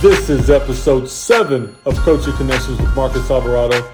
This is episode seven of Coaching Connections with Marcus Alvarado.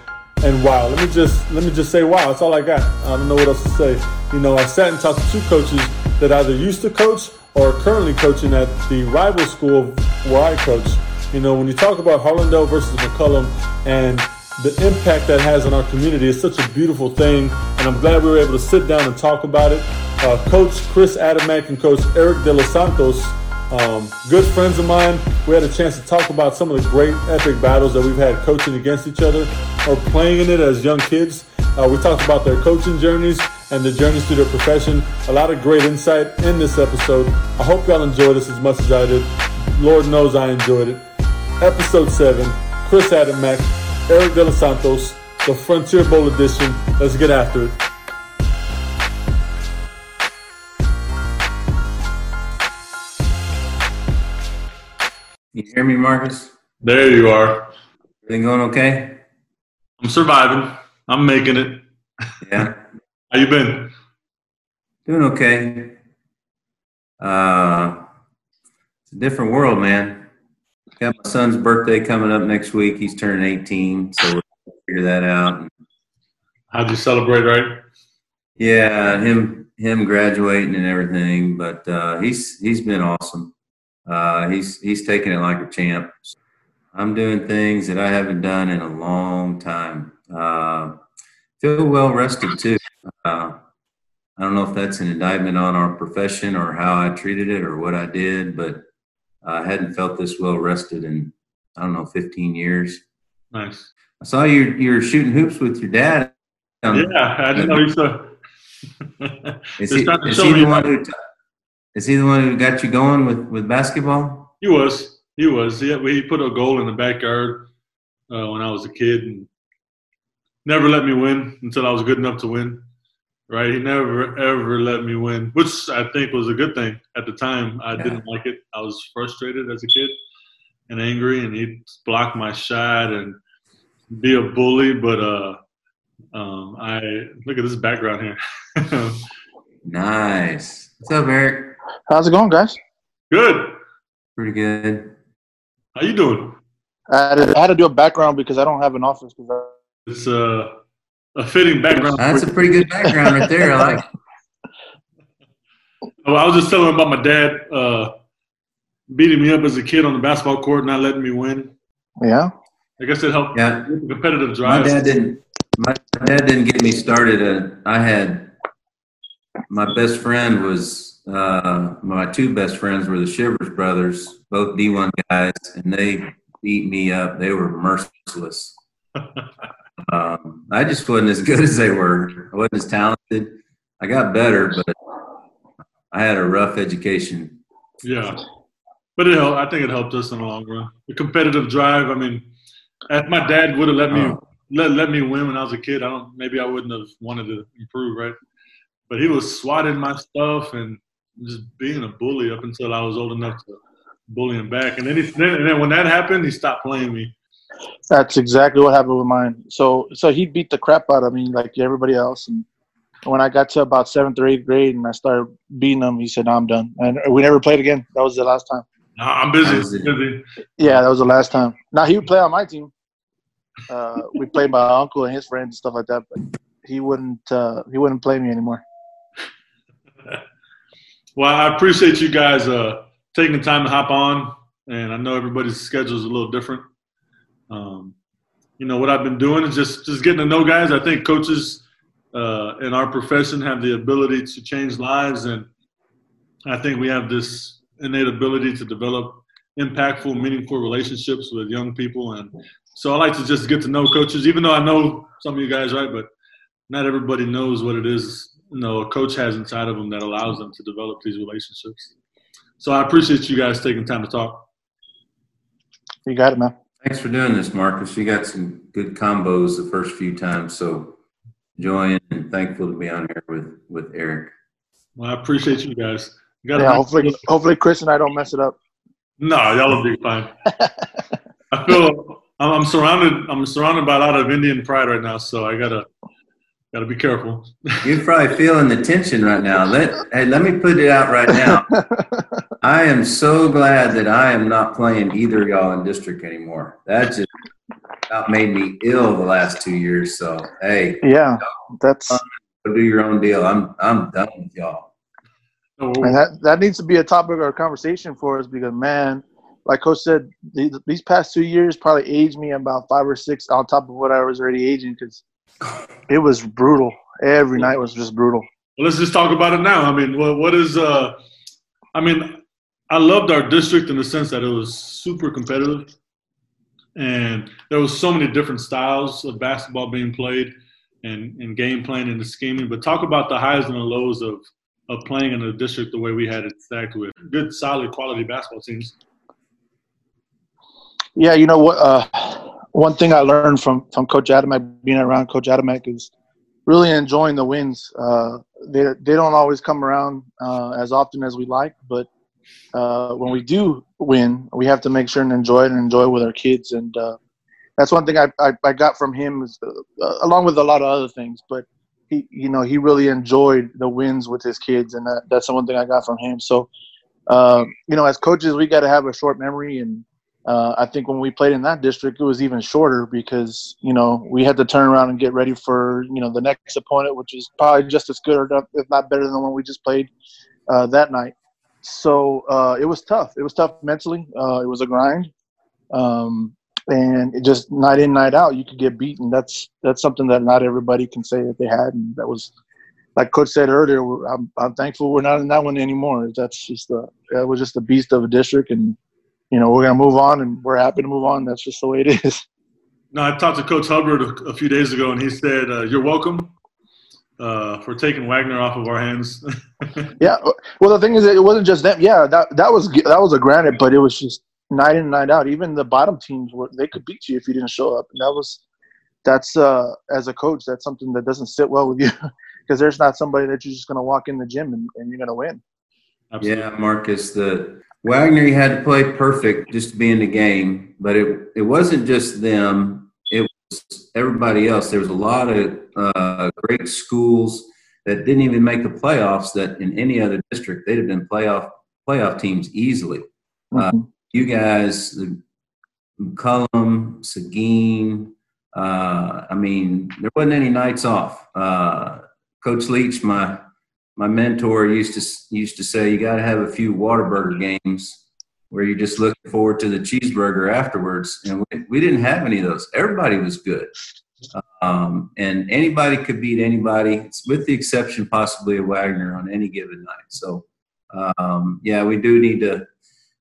And wow, let me just let me just say wow. That's all I got. I don't know what else to say. You know, I sat and talked to two coaches that either used to coach or are currently coaching at the rival school where I coach. You know, when you talk about Harlandale versus McCollum and the impact that has on our community is such a beautiful thing, and I'm glad we were able to sit down and talk about it. Uh, Coach Chris Adamek and Coach Eric De Los Santos um, good friends of mine. We had a chance to talk about some of the great epic battles that we've had coaching against each other or playing in it as young kids. Uh, we talked about their coaching journeys and the journeys through their profession. A lot of great insight in this episode. I hope y'all enjoyed this as much as I did. Lord knows I enjoyed it. Episode 7, Chris Adamek, Eric De Los Santos, the Frontier Bowl edition. Let's get after it. You hear me, Marcus? There you are. Everything going okay? I'm surviving. I'm making it. Yeah. How you been? Doing okay. Uh, it's a different world, man. Got my son's birthday coming up next week. He's turning 18, so we'll figure that out. How'd you celebrate, right? Yeah, him him graduating and everything, but uh, he's he's been awesome. Uh, he's he's taking it like a champ. I'm doing things that I haven't done in a long time. Uh, feel well rested too. Uh, I don't know if that's an indictment on our profession or how I treated it or what I did, but I hadn't felt this well rested in I don't know 15 years. Nice. I saw you you're shooting hoops with your dad. Um, yeah, I didn't know you saw. is he, is he the one who? Is he the one who got you going with, with basketball? He was. He was. He, he put a goal in the backyard uh, when I was a kid and never let me win until I was good enough to win. Right? He never, ever let me win, which I think was a good thing at the time. I yeah. didn't like it. I was frustrated as a kid and angry, and he'd block my shot and be a bully. But uh, um, I look at this background here. nice. What's up, Eric? How's it going, guys? Good. Pretty good. How you doing? I had, to, I had to do a background because I don't have an office. It's uh, a fitting background. That's a pretty good background right there. I like. Well, I was just telling about my dad uh, beating me up as a kid on the basketball court, not letting me win. Yeah. I guess it helped. Yeah. Competitive drive. My dad didn't. My dad didn't get me started. Uh, I had my best friend was uh, my two best friends were the Shivers brothers, both D1 guys, and they beat me up. They were merciless. um, I just wasn't as good as they were. I wasn't as talented. I got better, but I had a rough education. Yeah, but it helped. I think it helped us in the long run. The competitive drive. I mean, if my dad would have let me oh. let let me win when I was a kid, I don't. Maybe I wouldn't have wanted to improve, right? But he was swatting my stuff and just being a bully up until I was old enough to bully him back. And then, he, then, and then when that happened, he stopped playing me. That's exactly what happened with mine. So so he beat the crap out of me like everybody else. And when I got to about seventh or eighth grade and I started beating him, he said, no, "I'm done." And we never played again. That was the last time. No, I'm busy. busy. Yeah, that was the last time. Now he would play on my team. Uh, we played my uncle and his friends and stuff like that, but he wouldn't. Uh, he wouldn't play me anymore. Well, I appreciate you guys uh, taking the time to hop on, and I know everybody's schedule is a little different. Um, you know what I've been doing is just just getting to know guys. I think coaches uh, in our profession have the ability to change lives, and I think we have this innate ability to develop impactful, meaningful relationships with young people. And so I like to just get to know coaches, even though I know some of you guys, right? But not everybody knows what it is you know a coach has inside of them that allows them to develop these relationships. So I appreciate you guys taking time to talk. You got it, man. Thanks for doing this, Marcus. You got some good combos the first few times, so enjoying and thankful to be on here with with Eric. Well, I appreciate you guys. You yeah, hopefully, hopefully Chris and I don't mess it up. No, y'all will be fine. I feel I'm surrounded. I'm surrounded by a lot of Indian pride right now, so I gotta Got to be careful. You're probably feeling the tension right now. Let hey, let me put it out right now. I am so glad that I am not playing either of y'all in district anymore. That just about made me ill the last two years. So hey, yeah, that's go do your own deal. I'm I'm done with y'all. And that that needs to be a topic of conversation for us because man, like Coach said, these past two years probably aged me about five or six on top of what I was already aging because it was brutal. Every night was just brutal. Well, let's just talk about it now. I mean, what what is uh, I mean, I loved our district in the sense that it was super competitive, and there was so many different styles of basketball being played, and and game plan and the scheming. But talk about the highs and the lows of of playing in the district the way we had it stacked with good, solid, quality basketball teams. Yeah, you know what? Uh, one thing I learned from from Coach Adamek, being around Coach Adamek, is really enjoying the wins. Uh, they they don't always come around uh, as often as we like, but uh, when we do win, we have to make sure and enjoy it and enjoy it with our kids. And uh, that's one thing I, I, I got from him, is, uh, along with a lot of other things. But he you know he really enjoyed the wins with his kids, and that, that's the one thing I got from him. So you know, as coaches, we got to have a short memory and uh, I think when we played in that district, it was even shorter because you know we had to turn around and get ready for you know the next opponent, which is probably just as good or not, if not better than the one we just played uh, that night. So uh, it was tough. It was tough mentally. Uh, it was a grind, um, and it just night in, night out, you could get beaten. That's that's something that not everybody can say that they had, and that was like Coach said earlier. I'm, I'm thankful we're not in that one anymore. That's just the it was just a beast of a district and you know, we're going to move on and we're happy to move on. That's just the way it is. No, I talked to Coach Hubbard a, a few days ago, and he said, uh, "You're welcome uh, for taking Wagner off of our hands." yeah, well, the thing is, it wasn't just them. Yeah, that that was that was a granted, but it was just night in and night out. Even the bottom teams were they could beat you if you didn't show up, and that was that's uh, as a coach, that's something that doesn't sit well with you because there's not somebody that you're just going to walk in the gym and, and you're going to win. Absolutely. Yeah, Marcus, the Wagner, you had to play perfect just to be in the game, but it it wasn't just them; it was everybody else. There was a lot of uh, great schools that didn't even make the playoffs. That in any other district, they'd have been playoff playoff teams easily. Uh, mm-hmm. You guys, McCollum, Seguin. Uh, I mean, there wasn't any nights off. Uh, Coach Leach, my my mentor used to used to say you got to have a few Whataburger games where you're just looking forward to the cheeseburger afterwards. And we, we didn't have any of those. Everybody was good, um, and anybody could beat anybody, with the exception possibly of Wagner on any given night. So, um, yeah, we do need to.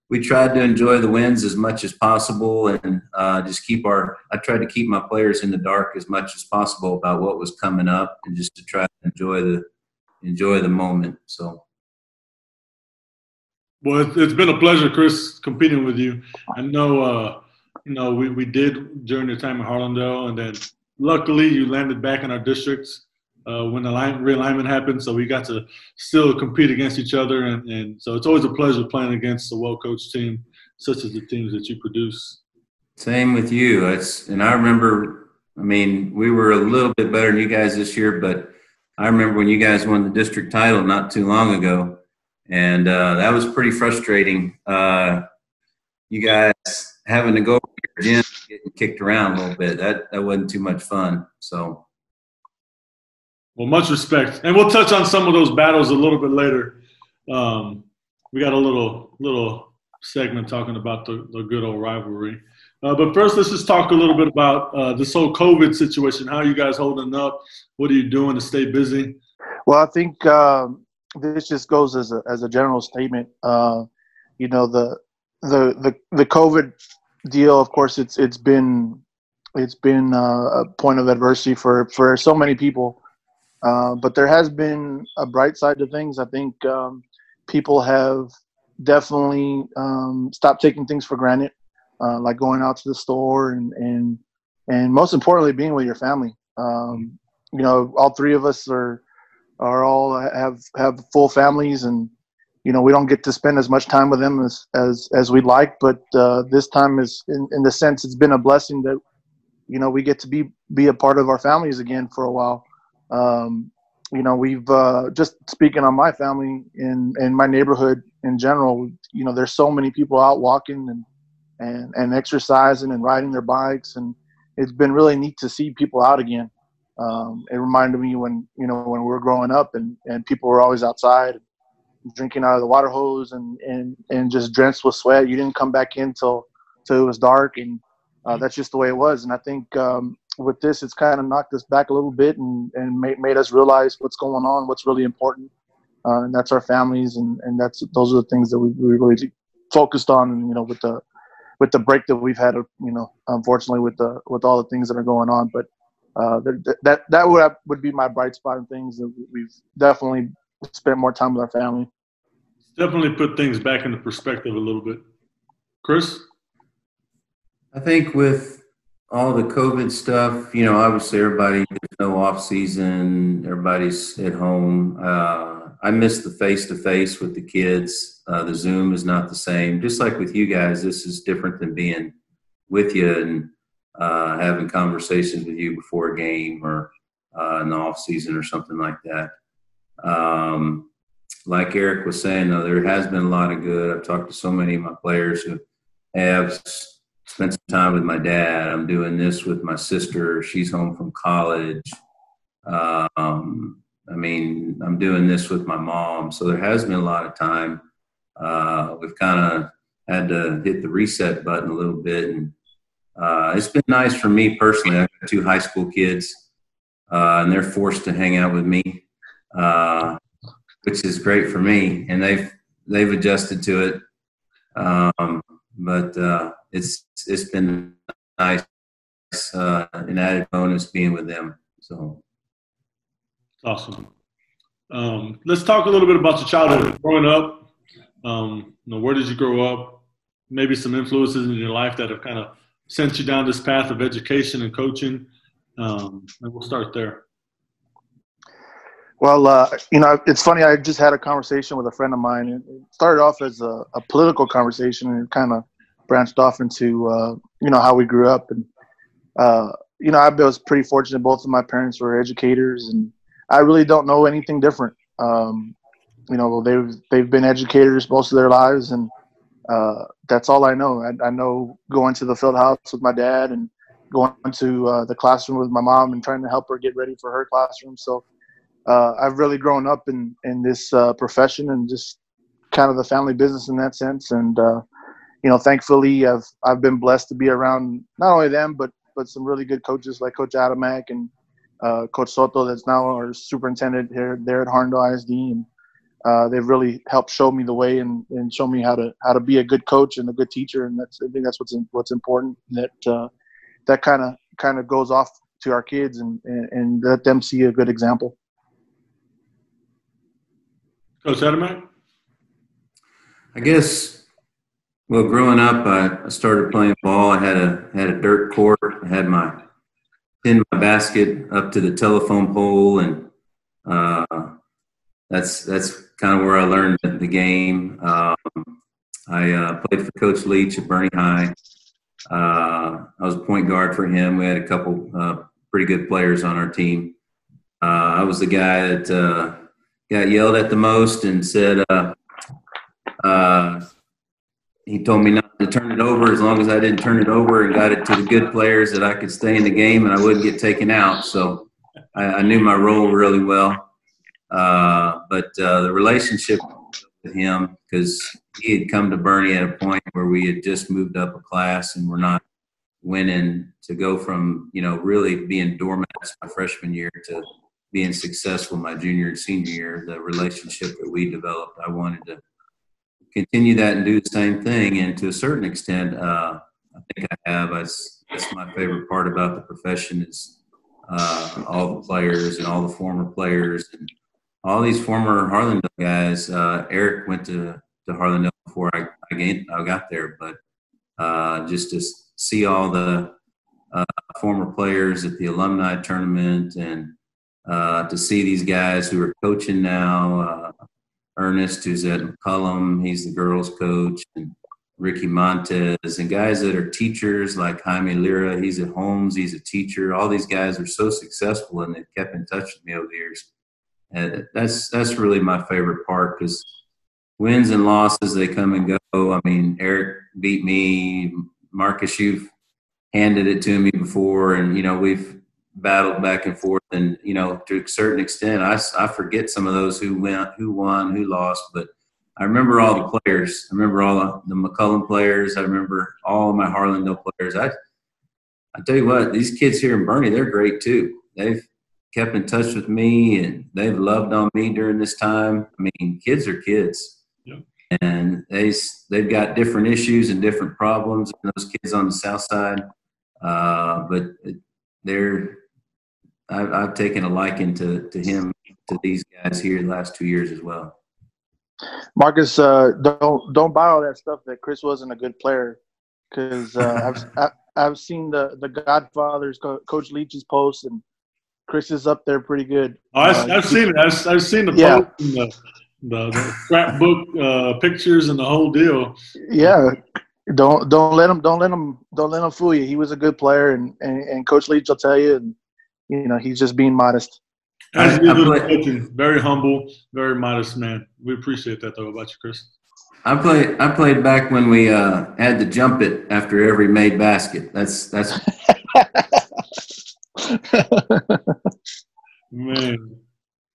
We tried to enjoy the wins as much as possible, and uh, just keep our. I tried to keep my players in the dark as much as possible about what was coming up, and just to try to enjoy the enjoy the moment. So. Well, it's been a pleasure, Chris, competing with you. I know, uh, you know, we, we did during your time in Harlandale, and then luckily you landed back in our districts uh, when the line, realignment happened. So we got to still compete against each other, and, and so it's always a pleasure playing against a well-coached team such as the teams that you produce. Same with you. It's, and I remember, I mean, we were a little bit better than you guys this year, but I remember when you guys won the district title not too long ago, and uh, that was pretty frustrating. Uh, you guys having to go to your gym, getting kicked around a little bit. That that wasn't too much fun. So, well, much respect, and we'll touch on some of those battles a little bit later. Um, we got a little little segment talking about the, the good old rivalry. Uh, but first, let's just talk a little bit about uh, this whole COVID situation. How are you guys holding up? What are you doing to stay busy? Well, I think um, this just goes as a as a general statement. Uh, you know, the the the the COVID deal. Of course, it's it's been it's been uh, a point of adversity for for so many people. Uh, but there has been a bright side to things. I think um, people have definitely um, stopped taking things for granted uh, like going out to the store and and and most importantly being with your family um, you know all three of us are are all have have full families and you know we don't get to spend as much time with them as as as we'd like but uh, this time is in, in the sense it's been a blessing that you know we get to be be a part of our families again for a while um, you know, we've uh, just speaking on my family in in my neighborhood in general. You know, there's so many people out walking and and and exercising and riding their bikes, and it's been really neat to see people out again. Um, it reminded me when you know when we were growing up and and people were always outside drinking out of the water hose and and and just drenched with sweat. You didn't come back in till till it was dark, and uh, that's just the way it was. And I think um, with this, it's kind of knocked us back a little bit and, and made, made us realize what's going on, what's really important. Uh, and that's our families. And, and that's, those are the things that we, we really focused on, you know, with the, with the break that we've had, you know, unfortunately with the, with all the things that are going on, but uh, that, that, that would, have, would be my bright spot in things that we've definitely spent more time with our family. Definitely put things back into perspective a little bit. Chris? I think with all the COVID stuff, you know, obviously everybody, there's no off season, everybody's at home. Uh, I miss the face to face with the kids. Uh, the Zoom is not the same. Just like with you guys, this is different than being with you and uh, having conversations with you before a game or uh, in the off season or something like that. Um, like Eric was saying, though, there has been a lot of good. I've talked to so many of my players who have spent some time with my dad. I'm doing this with my sister. She's home from college. Um, I mean, I'm doing this with my mom. So there has been a lot of time. Uh, we've kind of had to hit the reset button a little bit. And uh, it's been nice for me personally. I've got two high school kids, uh, and they're forced to hang out with me, uh, which is great for me. And they've they've adjusted to it. Um, but uh, it's it's been nice, uh, an added bonus being with them. So awesome. Um, let's talk a little bit about your childhood, growing up. Um, you know, where did you grow up? Maybe some influences in your life that have kind of sent you down this path of education and coaching. Um, and we'll start there. Well, uh, you know, it's funny. I just had a conversation with a friend of mine. It started off as a, a political conversation, and it kind of branched off into uh, you know how we grew up. And uh, you know, I was pretty fortunate. Both of my parents were educators, and I really don't know anything different. Um, you know, they've they've been educators most of their lives, and uh, that's all I know. I, I, know going to the field house with my dad and going to uh, the classroom with my mom and trying to help her get ready for her classroom. So uh, I've really grown up in in this uh, profession and just kind of the family business in that sense. And uh, you know, thankfully, I've I've been blessed to be around not only them but but some really good coaches like Coach Adamek and uh, Coach Soto, that's now our superintendent here there at Harlandale ISD. And, uh, they've really helped show me the way and, and show me how to how to be a good coach and a good teacher, and that's I think that's what's in, what's important. That uh, that kind of kind of goes off to our kids and, and, and let them see a good example. Coach Adamek? I guess, well, growing up, I, started playing ball. I had a had a dirt court. I had my pin my basket up to the telephone pole, and uh, that's that's kind of where I learned the game. Um, I uh, played for Coach Leach at Boerne High. Uh, I was point guard for him. We had a couple uh, pretty good players on our team. Uh, I was the guy that uh, got yelled at the most and said uh, he told me not to turn it over as long as I didn't turn it over and got it to the good players that I could stay in the game and I wouldn't get taken out. So I, I knew my role really well. Uh, but uh, the relationship with him, because he had come to Boerne at a point where we had just moved up a class and we're not winning to go from, you know, really being doormats my freshman year to being successful my junior and senior year, the relationship that we developed, I wanted to continue that and do the same thing. And to a certain extent, uh, I think I have. That's, that's my favorite part about the profession is uh, all the players and all the former players and all these former Harlandale guys. Uh, Eric went to, to Harlandale before I, I, gained, I got there, but uh, just to see all the uh, former players at the alumni tournament and uh, to see these guys who are coaching now. Ernest, who's at McCollum, he's the girls' coach, and Ricky Montez, and guys that are teachers like Jaime Lira, he's at Holmes, he's a teacher. All these guys are so successful and they've kept in touch with me over the years. And that's that's really my favorite part because wins and losses they come and go. I mean, Eric beat me. Marcus, you've handed it to me before, and you know we've battled back and forth. And you know, to a certain extent, I, I forget some of those who went, who won, who lost, but I remember all the players. I remember all the McCollum players. I remember all my Harlandale players. I I tell you what, these kids here in Boerne, they're great too. They've kept in touch with me and they've loved on me during this time. I mean, kids are kids. And they they've got different issues and different problems. Those kids on the south side, uh, but they're I've, I've taken a liking to to him to these guys here the last two years as well. Marcus, uh, don't don't buy all that stuff that Chris wasn't a good player, because uh, I've I, have seen the the Godfathers, Coach Leach's post, and Chris is up there pretty good. Oh, I've, uh, I've seen it. I've, I've seen the yeah. post and the the, the scrapbook uh, pictures and the whole deal. Yeah, don't don't let him don't let him don't let him fool you. He was a good player, and and, and Coach Leach will tell you, and you know he's just being modest. As coaching, very humble, very modest man. We appreciate that though about you, Chris. I played. I played back when we uh, had to jump it after every made basket. That's that's. man,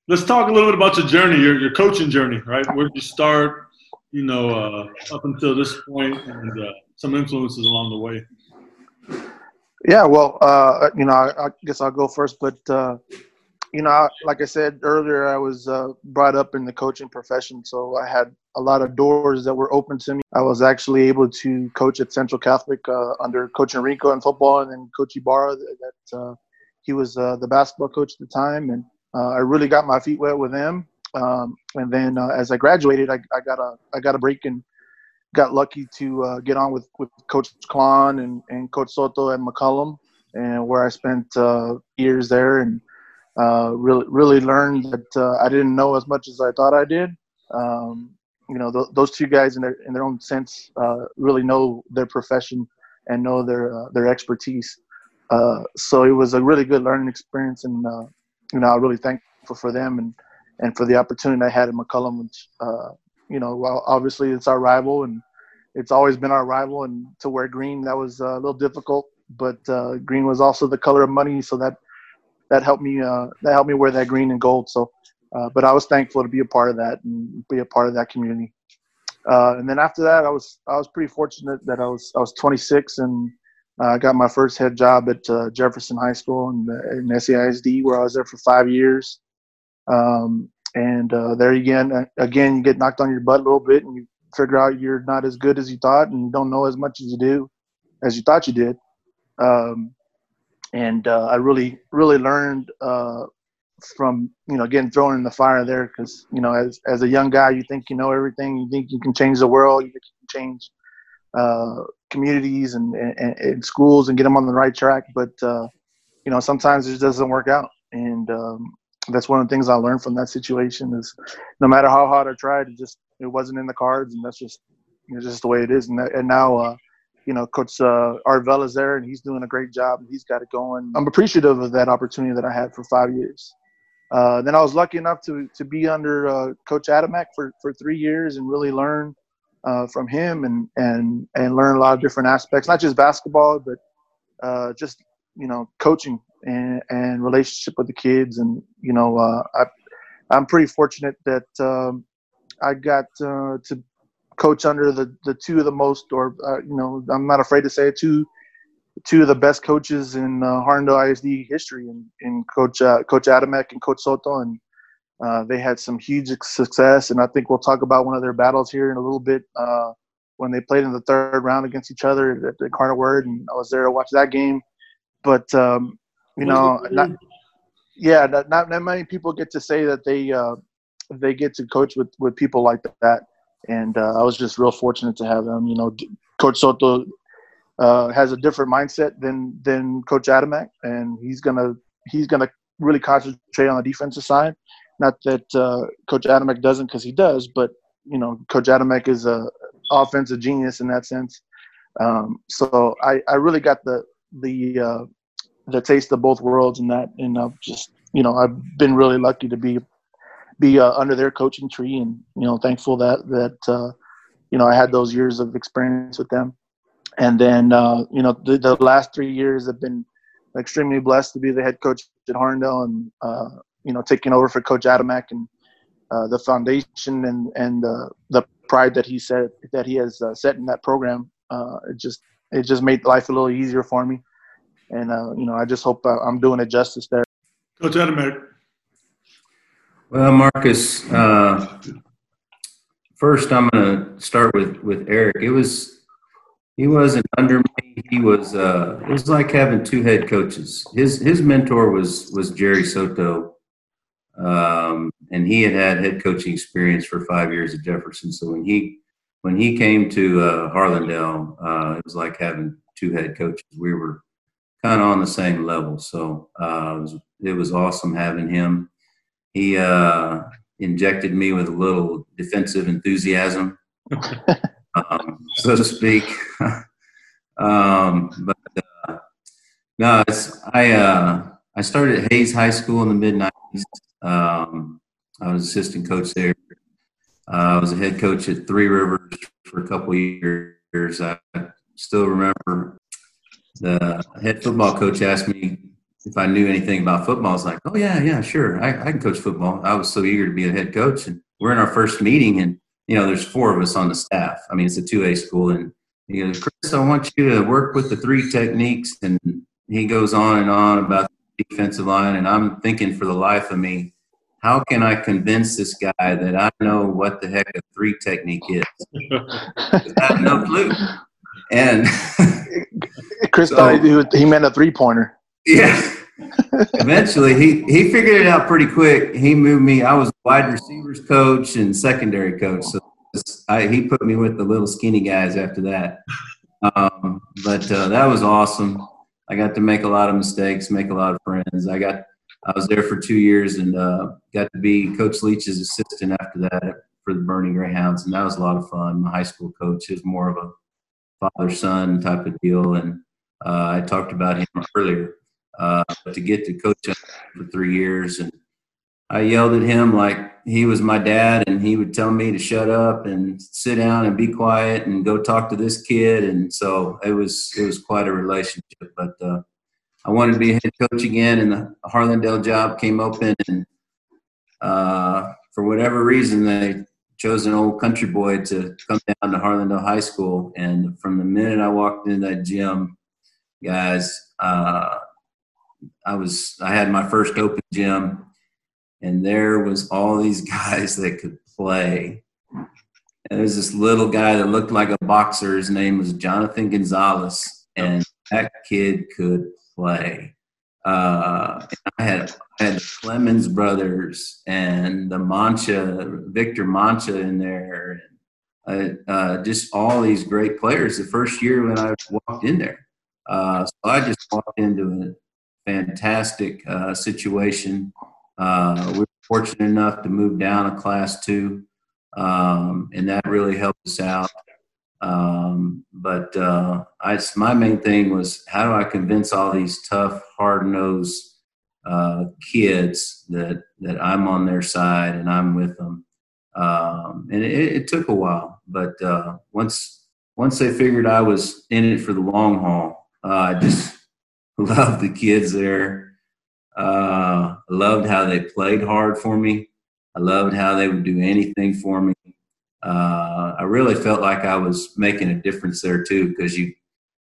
let's talk a little bit about your journey, your your coaching journey. Right, where did you start? You know, uh, up until this point, and uh, some influences along the way. Yeah, well, uh, you know, I, I, guess I'll go first, but uh, you know, like I said earlier, I was uh, brought up in the coaching profession, so I had a lot of doors that were open to me. I was actually able to coach at Central Catholic uh, under Coach Enrico in football, and then Coach Ibarra. That uh, he was uh, the basketball coach at the time, and I really got my feet wet with him. Um, and then as I graduated, I, I, got a I got a break and got lucky to get on with, with Coach Klon and, and Coach Soto at McCollum, and where I spent years there and uh, really really learned that uh, I didn't know as much as I thought I did. Um, you know, th- those two guys in their in their own sense uh, really know their profession and know their uh, their expertise. Uh, so it was a really good learning experience, and uh, you know, I'm really thankful for them and and for the opportunity I had at McCollum, which you know, obviously it's our rival and it's always been our rival, and to wear green that was a little difficult. But green was also the color of money, so that that helped me uh, that helped me wear that green and gold. So, uh, but I was thankful to be a part of that and be a part of that community. Uh, and then after that, I was I was pretty fortunate that I was I was 26 and I got my first head job at uh, Jefferson High School in, in SAISD, where I was there for five years. Um, and uh, there again, uh, again, you get knocked on your butt a little bit, and you figure out you're not as good as you thought, and you don't know as much as you do, as you thought you did. Um, and uh, I really really learned uh, from you know getting thrown in the fire there because you know as as a young guy you think you know everything you think you can change the world you can change uh, communities and, and, and, schools and get them on the right track but uh, you know sometimes it just doesn't work out and um, that's one of the things I learned from that situation is no matter how hard I tried it just it wasn't in the cards and that's just it's just the way it is and, and now uh, you know, Coach uh, is there, and he's doing a great job. And he's got it going. I'm appreciative of that opportunity that I had for five years. Uh, then I was lucky enough to to be under uh, Coach Adamek for, for three years and really learn uh, from him and and and learn a lot of different aspects, not just basketball, but uh, just you know coaching and, and relationship with the kids. And you know, uh, I I'm pretty fortunate that um, I got uh, to coach under the, the two of the most, or uh, you know, I'm not afraid to say it, two two of the best coaches in uh, Harlandale ISD history, in, in Coach uh, Coach Adamek and Coach Soto, and uh, they had some huge success. And I think we'll talk about one of their battles here in a little bit uh, when they played in the third round against each other at the Carter Word, and I was there to watch that game. But um, you know, not, yeah, not, not, many people get to say that they uh, they get to coach with with people like that and uh, I was just real fortunate to have them. You know, Coach Soto uh, has a different mindset than than Coach Adamek, and he's gonna he's gonna really concentrate on the defensive side. Not that uh, Coach Adamek doesn't, because he does, but you know, Coach Adamek is a offensive genius in that sense. Um, so I, I really got the the uh, the taste of both worlds and that, and I've just you know I've been really lucky to be be uh, under their coaching tree, and you know, thankful that that uh, you know I had those years of experience with them. And then uh, you know, the, the last three years have been extremely blessed to be the head coach at Harlandale, and uh, you know, taking over for Coach Adamek and uh, the foundation and and the pride that he said that he has uh, set in that program. it just it just made life a little easier for me, and you know, I just hope I'm doing it justice there. Coach Adamek. Well, Marcus, uh, first I'm going to start with, with Eric. It was he wasn't under me. He was uh, it was like having two head coaches. His his mentor was was Jerry Soto, um, and he had had head coaching experience for five years at Jefferson. So when he when he came to uh, Harlandale, uh, it was like having two head coaches. We were kind of on the same level. So uh, it was it was awesome having him he uh, injected me with a little defensive enthusiasm, um, so to speak. um, but uh, no, I uh, I started at Hays High School in the mid '90s. Um, I was assistant coach there. Uh, I was a head coach at Three Rivers for a couple years. I still remember Uh, the head football coach asked me if I knew anything about football, I was like, oh yeah, yeah, sure, I, I can coach football. I was so eager to be a head coach, and we're in our first meeting, and you know, there's four of us on the staff. I mean, it's a two A school, and he goes, Chris, I want you to work with the three techniques, and he goes on and on about the defensive line, and I'm thinking for the life of me, how can I convince this guy that I know what the heck a three technique is? I have no clue. And Chris so, thought he meant a three pointer. Yeah. Eventually, he he figured it out pretty quick. He moved me. I was wide receivers coach and secondary coach, so I, he put me with the little skinny guys after that. Um, but uh, that was awesome. I got to make a lot of mistakes, make a lot of friends. I got I was there for two years and uh, got to be Coach Leach's assistant after that for the Boerne Greyhounds, and that was a lot of fun. My high school coach is more of a father son type of deal, and uh, I talked about him earlier uh, to get to coach him for three years. And I yelled at him like he was my dad, and he would tell me to shut up and sit down and be quiet and go talk to this kid. And so it was it was quite a relationship. But uh, I wanted to be a head coach again, and the Harlandale job came open, and uh, for whatever reason, they chose an old country boy to come down to Harlandale High School. And from the minute I walked into that gym, guys, uh, I was I had my first open gym, and there was all these guys that could play. And there's this little guy that looked like a boxer. His name was Jonathan Gonzalez, and that kid could play. Uh, I had I had Clemens brothers and the Mancha, Victor Mancha in there, and uh, uh, just all these great players. The first year when I walked in there, uh, so I just walked into a fantastic uh, situation. Uh, we were fortunate enough to move down a class two, um, and that really helped us out. Um, but uh, I, my main thing was how do I convince all these tough, hard nosed uh, kids that that I'm on their side and I'm with them. Um, and it, it, took a while, but uh, once once they figured I was in it for the long haul, uh, I just loved the kids there. Uh, loved how they played hard for me. I loved how they would do anything for me. Uh, I really felt like I was making a difference there too, because you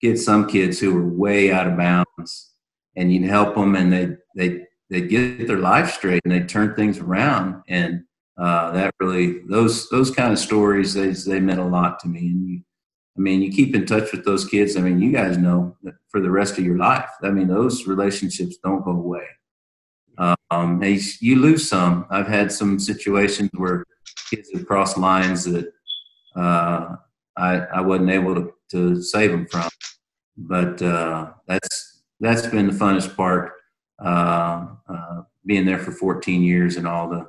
get some kids who are way out of bounds, and you help them, and they they they get their life straight, and they turn things around, and uh, that really those those kind of stories they they meant a lot to me, and you I mean, you keep in touch with those kids. I mean, you guys know for the rest of your life. I mean, those relationships don't go away. Um, you lose some. I've had some situations where kids have crossed lines that uh, I, I wasn't able to, to save them from. But uh, that's that's been the funnest part. Uh, uh being there for 14 years and all the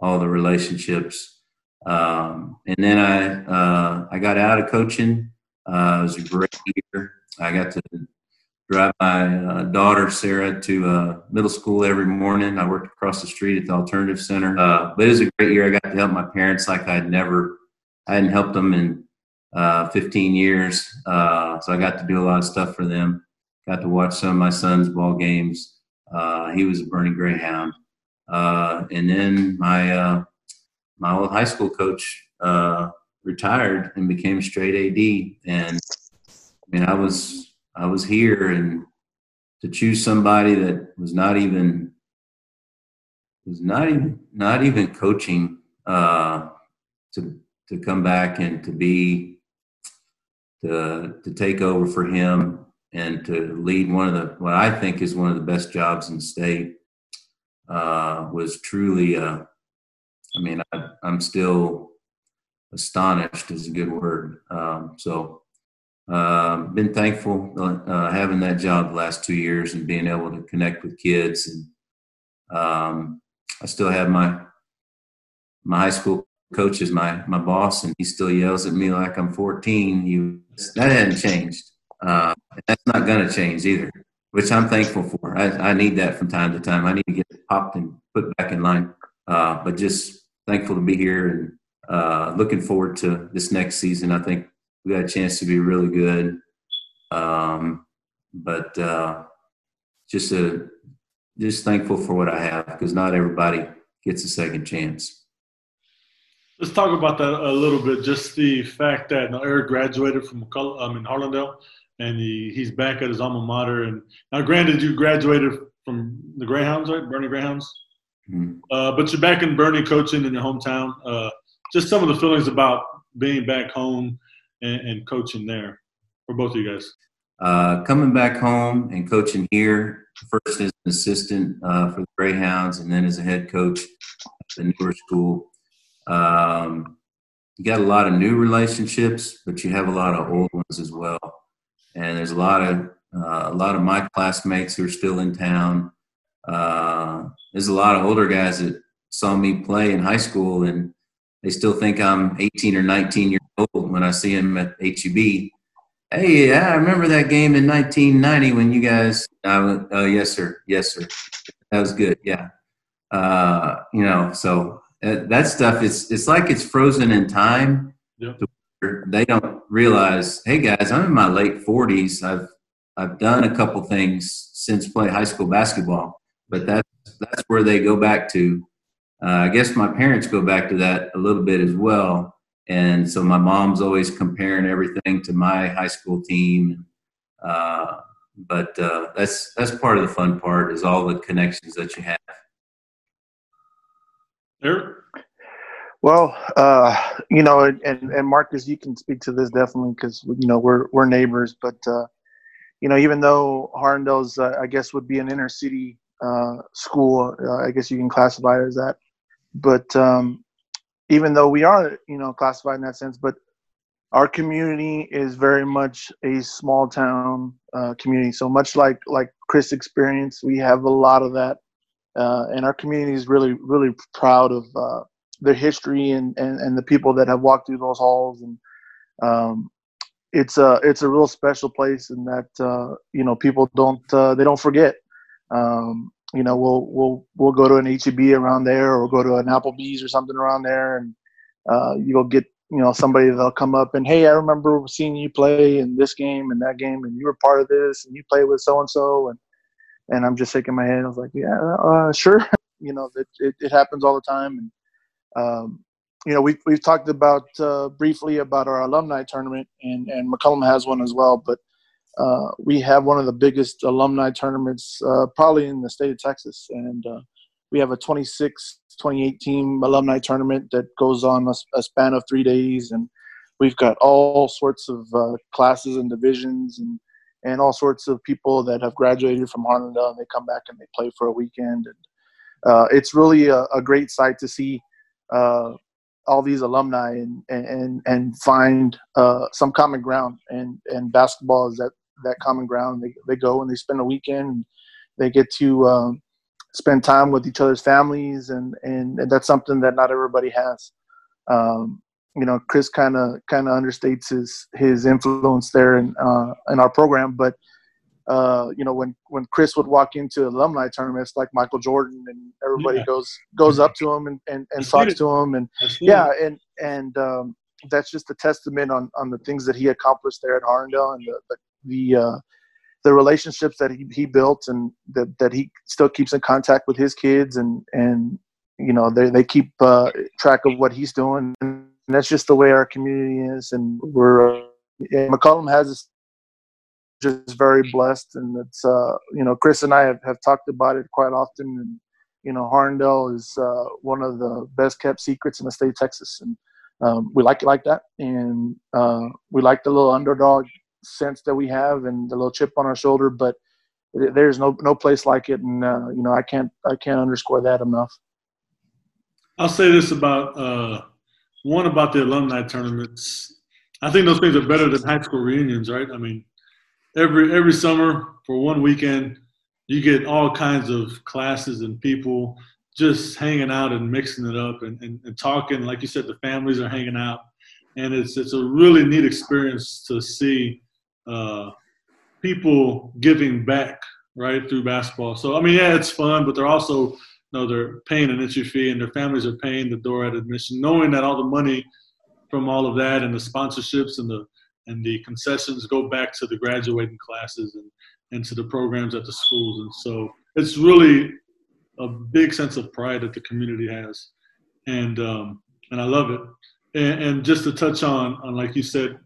all the relationships um, and then I uh, I got out of coaching. Uh, it was a great year. I got to drive my uh, daughter Sarah to uh, middle school every morning. I worked across the street at the Alternative Center. Uh, but it was a great year. I got to help my parents like I'd never, I hadn't helped them in uh, 15 years. Uh, so I got to do a lot of stuff for them. Got to watch some of my son's ball games. Uh, he was a Boerne Greyhound. and then my my old high school coach retired and became straight AD. And I mean, I was I was here and to choose somebody that was not even was not even not even coaching uh, to to come back and to be to to take over for him and to lead one of the what I think is one of the best jobs in the state uh, was truly. Uh, I mean, I, am still astonished is a good word. Um, so uh, been thankful uh, having that job the last two years and being able to connect with kids. And um, I still have my my high school coach is my my boss, and he still yells at me like I'm 14. You that hasn't changed. Uh, that's not going to change either, which I'm thankful for. I, I, need that from time to time. I need to get popped and put back in line. Uh, but just thankful to be here and uh, looking forward to this next season. I think we got a chance to be really good. Um, but uh, just a just thankful for what I have because not everybody gets a second chance. Let's talk about that a little bit. Just the fact that now Eric graduated from um, in Harlandale, and he, he's back at his alma mater. And now, granted, you graduated from the Greyhounds, right? Boerne Greyhounds. Mm-hmm. Uh, but you're back in Boerne coaching in your hometown. Uh, just some of the feelings about being back home and, and coaching there for both of you guys? Uh, coming back home and coaching here, first as an assistant uh, for the Greyhounds, and then as a head coach at the newer school. Um, you got a lot of new relationships, but you have a lot of old ones as well. And there's a lot of uh, a lot of my classmates who are still in town. Uh, there's a lot of older guys that saw me play in high school, and they still think I'm 18 or 19 years old when I see him at HEB. Hey, yeah, I remember that game in 1990 when you guys. I went, oh yes, sir, yes, sir. That was good. Yeah, uh, you know, so uh, that stuff is it's like it's frozen in time. Yep. They don't realize, hey guys, I'm in my late 40s. I've I've done a couple things since playing high school basketball, but that's that's where they go back to. Uh, I guess my parents go back to that a little bit as well. And so my mom's always comparing everything to my high school team. Uh, but uh, that's that's part of the fun part is all the connections that you have. Eric? Well, uh, you know, and, and Marcus, you can speak to this definitely because you know we're we're neighbors. But uh, you know, even though Harlandale's, uh, I guess, would be an inner city uh, school, uh, I guess you can classify it as that. But um, even though we are, you know, classified in that sense, but our community is very much a small town uh, community. So much like like Chris experienced, we have a lot of that, uh, and our community is really really proud of uh, their history and, and and the people that have walked through those halls. And um, it's a it's a real special place, and that uh, you know people don't uh, they don't forget. Um, you know, we'll we'll we'll go to an HEB around there, or go to an Applebee's or something around there, and uh, you'll get you know somebody that'll come up and hey, I remember seeing you play in this game and that game, and you were part of this, and you played with so and so, and and I'm just shaking my head. I was like, yeah, uh, sure. you know, it, it, it happens all the time, and um, you know, we've we've talked about uh, briefly about our alumni tournament, and and McCollum has one as well, but uh, we have one of the biggest alumni tournaments uh, probably in the state of Texas. And uh, we have a 26, 28 team alumni tournament that goes on a, a span of three days. And we've got all sorts of uh, classes and divisions and, and all sorts of people that have graduated from Harlandale and they come back and they play for a weekend. And uh, it's really a, a, great sight to see all these alumni and and and find uh, some common ground and and basketball is that that common ground. They they go and they spend a weekend. they get to um, spend time with each other's families, and, and, that's something that not everybody has. Um, you know, Chris kind of kind of understates his his influence there in uh, in our program, but uh, you know, when when Chris would walk into alumni tournaments like Michael Jordan, and everybody yeah. goes goes up to him and and, and talks to him, and yeah, and and um, that's just a testament on on the things that he accomplished there at Harlandale and the the, the uh, the relationships that he, he built and that, that he still keeps in contact with his kids and and you know they, they keep uh, track of what he's doing. And that's just the way our community is. And we're uh, McCollum has just very blessed and it's uh you know Chris and I have, have talked about it quite often. And you know Harlandale is uh, one of the best kept secrets in the state of Texas. And um, we like it like that. And uh, we like the little underdog sense that we have and the little chip on our shoulder. But there's no no place like it, and uh, you know I can't I can't underscore that enough. I'll say this about uh, one about the alumni tournaments. I think those things are better than high school reunions, right? I mean, every every summer for one weekend, you get all kinds of classes and people just hanging out and mixing it up and, and, and talking. Like you said, the families are hanging out, and it's it's a really neat experience to see uh, people giving back right through basketball. So I mean, yeah, it's fun, but they're also you know they're paying an entry fee and their families are paying the door at admission, knowing that all the money from all of that and the sponsorships and the and the concessions go back to the graduating classes and and to the programs at the schools. And so it's really a big sense of pride that the community has, and um, and I love it. And, and just to touch on on like you said,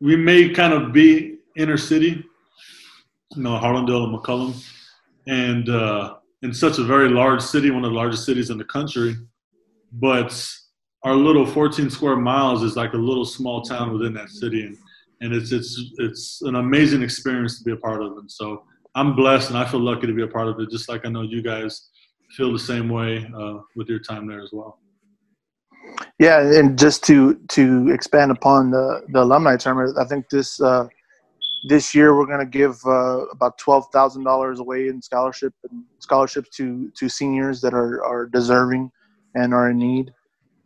we may kind of be inner city, you know, Harlandale and McCollum, and uh, in such a very large city, one of the largest cities in the country. But our little 14 square miles is like a little small town within that city, and, and it's it's it's an amazing experience to be a part of. And so I'm blessed, and I feel lucky to be a part of it. Just like I know you guys feel the same way uh, with your time there as well. Yeah, and just to to expand upon the the alumni tournament, I think this uh, this year we're going to give uh, about twelve thousand dollars away in scholarship and scholarships to to seniors that are are deserving and are in need.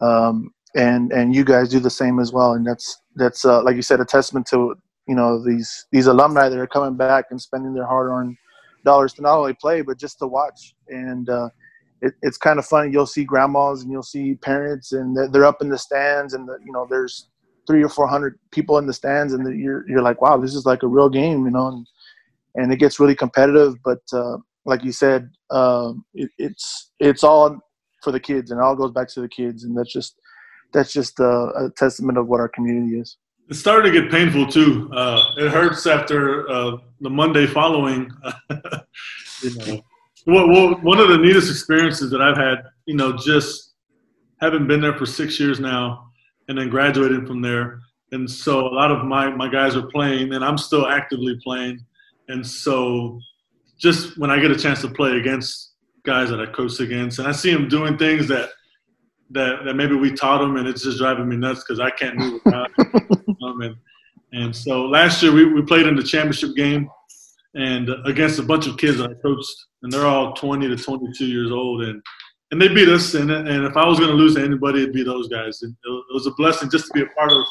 Um, and and you guys do the same as well, and that's that's uh, like you said, a testament to you know these these alumni that are coming back and spending their hard earned dollars to not only play but just to watch and uh, it, it's kind of funny. You'll see grandmas and you'll see parents, and they're, they're up in the stands, and the, you know there's three or four hundred people in the stands, and the, you're you're like, wow, this is like a real game, you know, and, and it gets really competitive. But uh, like you said, um, it, it's it's all for the kids, and it all goes back to the kids, and that's just that's just a, a testament of what our community is. It started to get painful too. Uh, it hurts after uh, the Monday following. you know, well, well, one of the neatest experiences that I've had, you know, just having been there for six years now, and then graduating from there, and so a lot of my my guys are playing, and I'm still actively playing, and so just when I get a chance to play against guys that I coach against, and I see them doing things that that, that maybe we taught them, and it's just driving me nuts because I can't move around. um, and, and so last year we, we played in the championship game and against a bunch of kids that I coached, and they're all 20 to 22 years old, and and they beat us. And and if I was going to lose to anybody, it'd be those guys. And it was a blessing just to be a part of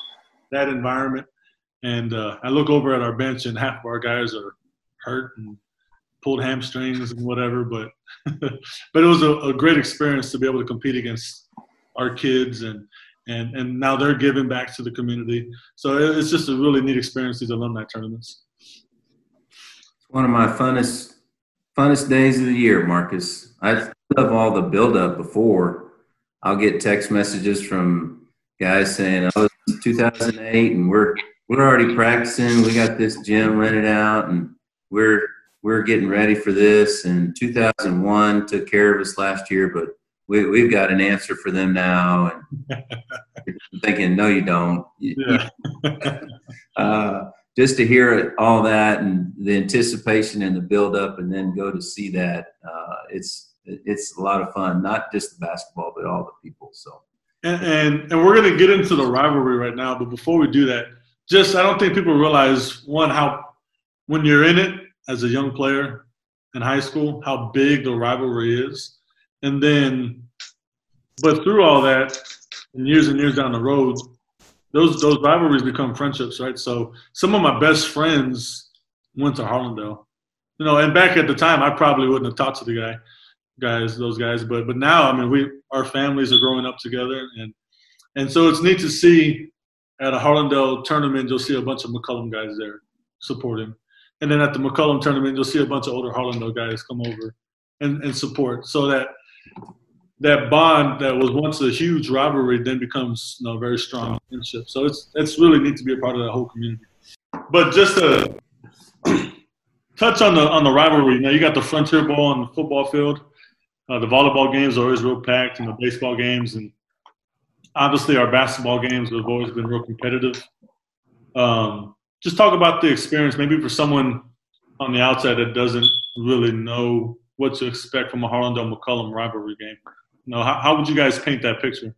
that environment. And uh, I look over at our bench, and half of our guys are hurt and pulled hamstrings and whatever. But but it was a, a great experience to be able to compete against our kids and and and now they're giving back to the community. So it's just a really neat experience these alumni tournaments one of my funnest funnest days of the year, Marcus. I love all the build up before. I'll get text messages from guys saying, "Oh, it's 2008, and we're we're already practicing. We got this gym rented out, and we're we're getting ready for this." And 2001 took care of us last year, but we, we've got an answer for them now. And thinking, no, you don't. Yeah. uh, just to hear all that and the anticipation and the build up and then go to see that uh, it's it's a lot of fun not just the basketball but all the people so. And and, and we're going to get into the rivalry right now but before we do that just i don't think people realize one how when you're in it as a young player in high school how big the rivalry is. And then but through all that and years and years down the road those those rivalries become friendships, right? So some of my best friends went to Harlandale. You know, and back at the time, I probably wouldn't have talked to the guy, guys, those guys. But but now, I mean, we our families are growing up together, and and so it's neat to see at a Harlandale tournament, you'll see a bunch of McCollum guys there supporting. And then at the McCollum tournament, you'll see a bunch of older Harlandale guys come over and, and support. So that that bond that was once a huge rivalry then becomes you know, very strong friendship. So it's it's really neat to be a part of that whole community. But just to touch on the on the rivalry, now you got the Frontier Bowl on the football field. Uh, the volleyball games are always real packed, and the baseball games, and obviously our basketball games have always been real competitive. Um, just talk about the experience, maybe for someone on the outside that doesn't really know what to expect from a Harlandale McCollum rivalry game. Know, how, how would you guys paint that picture?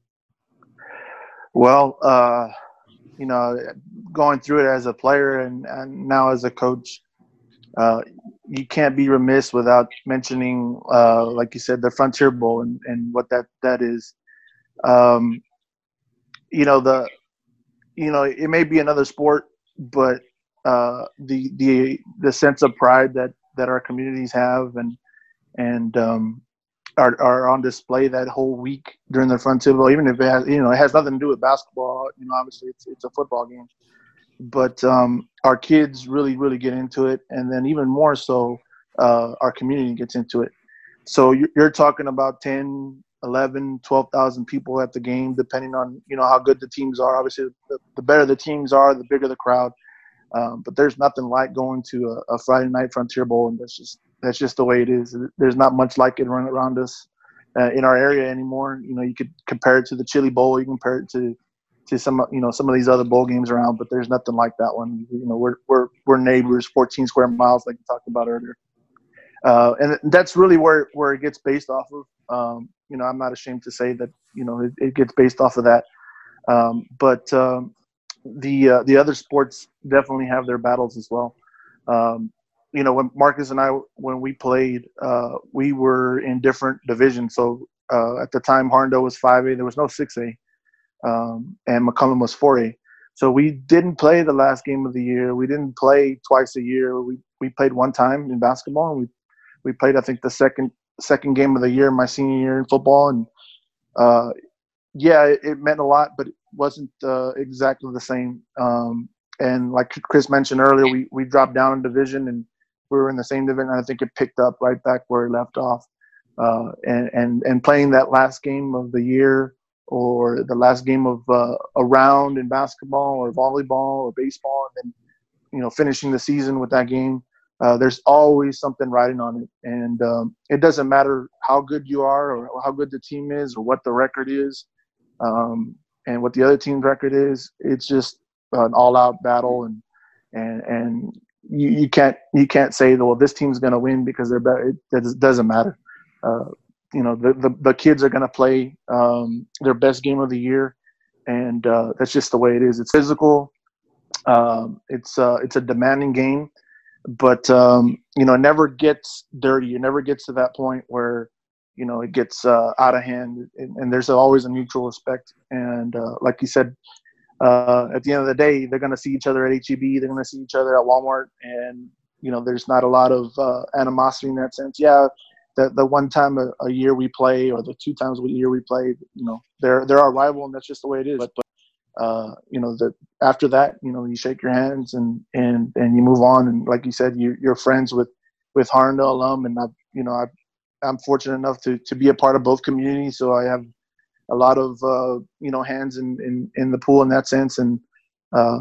Well, uh, you know, going through it as a player and, and now as a coach, uh, you can't be remiss without mentioning, uh, like you said, the Frontier Bowl and, and what that that is. Um, you know the, you know, it may be another sport, but uh, the the the sense of pride that that our communities have and and um, are, are on display that whole week during the Frontier Bowl. Even if it has, you know, it has nothing to do with basketball. You know, obviously it's it's a football game, but um, our kids really really get into it, and then even more so, uh, our community gets into it. So you're talking about 10, 11, 12,000 people at the game, depending on you know how good the teams are. Obviously, the, the better the teams are, the bigger the crowd. Um, but there's nothing like going to a, a, Friday night Frontier Bowl, and that's just that's just the way it is. There's not much like it around us uh, in our area anymore. You know, you could compare it to the Chili Bowl, you compare it to to some you know some of these other bowl games around, but there's nothing like that one. You know, we're we're we're neighbors, 14 square miles, like you talked about earlier, uh, and that's really where where it gets based off of. Um, you know, I'm not ashamed to say that you know it, it gets based off of that. Um, but um, the uh, the other sports definitely have their battles as well. Um, you know, when Marcus and I, when we played, uh, we were in different divisions. So uh, at the time, Harlandale was 5A. There was no 6A, um, and McCollum was 4A. So we didn't play the last game of the year. We didn't play twice a year. We we played one time in basketball, and we we played I think the second second game of the year my senior year in football, and uh, yeah, it, it, meant a lot, but it wasn't uh, exactly the same. Um, and like Chris mentioned earlier, we we dropped down in division and we were in the same division. I think it picked up right back where it left off. Uh, and, and, and playing that last game of the year or the last game of uh, a round in basketball or volleyball or baseball, and then, you know, finishing the season with that game, uh, there's always something riding on it. And um, it doesn't matter how good you are or how good the team is or what the record is um, and what the other team's record is. It's just an all-out battle and and and you, you can't you can't say well this team's going to win because they're better. It, doesn't matter. Uh, you know the, the, the kids are going to play um, their best game of the year, and uh, that's just the way it is. It's physical. Um, it's uh, it's a demanding game, but um, you know it never gets dirty. It never gets to that point where you know it gets uh, out of hand, and, and, there's always a mutual respect. And uh, like you said, uh, at the end of the day, they're going to see each other at HEB. They're going to see each other at Walmart, and you know, there's not a lot of uh, animosity in that sense. Yeah, the the one time a, a, year we play, or the two times a year we play, you know, they're they're our rival, and that's just the way it is. But, but uh, you know, the after that, you know, you shake your hands and and and you move on, and like you said, you you're friends with with Harlandale alum, and I, you know, I I'm fortunate enough to to be a part of both communities, so I have a lot of uh, you know hands in, in in the pool in that sense, and uh,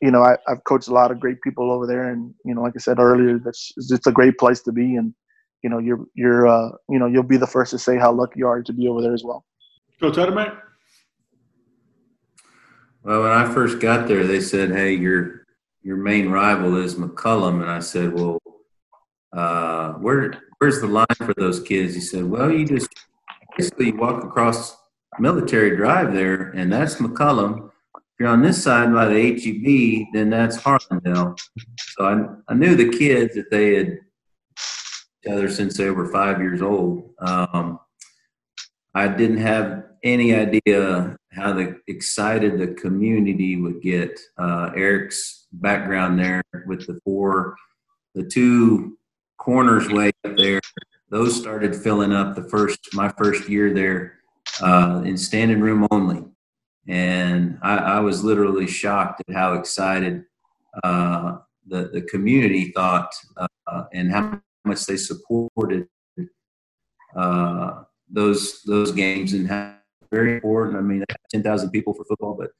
you know I, have coached a lot of great people over there, and you know like I said earlier, that's it's a great place to be, and you know you're you're uh, you know you'll be the first to say how lucky you are to be over there as well. Coach Adamek. Well, when I first got there, they said, "Hey, your your main rival is McCollum," and I said, "Well, uh, where where's the line for those kids?" He said, "Well, you just basically walk across military drive there, and that's McCollum. If you're on this side by the HEB, then that's Harlandale. So I, I knew the kids that they had each other since they were five years old. Um, I didn't have any idea how the excited the community would get. Uh, Eric's background there with the four the two corners way up there, those started filling up the first my first year there uh, in standing room only, and I, I, was literally shocked at how excited uh, the the community thought uh, and how much they supported uh, those those games and how very important. I mean, ten thousand people for football, but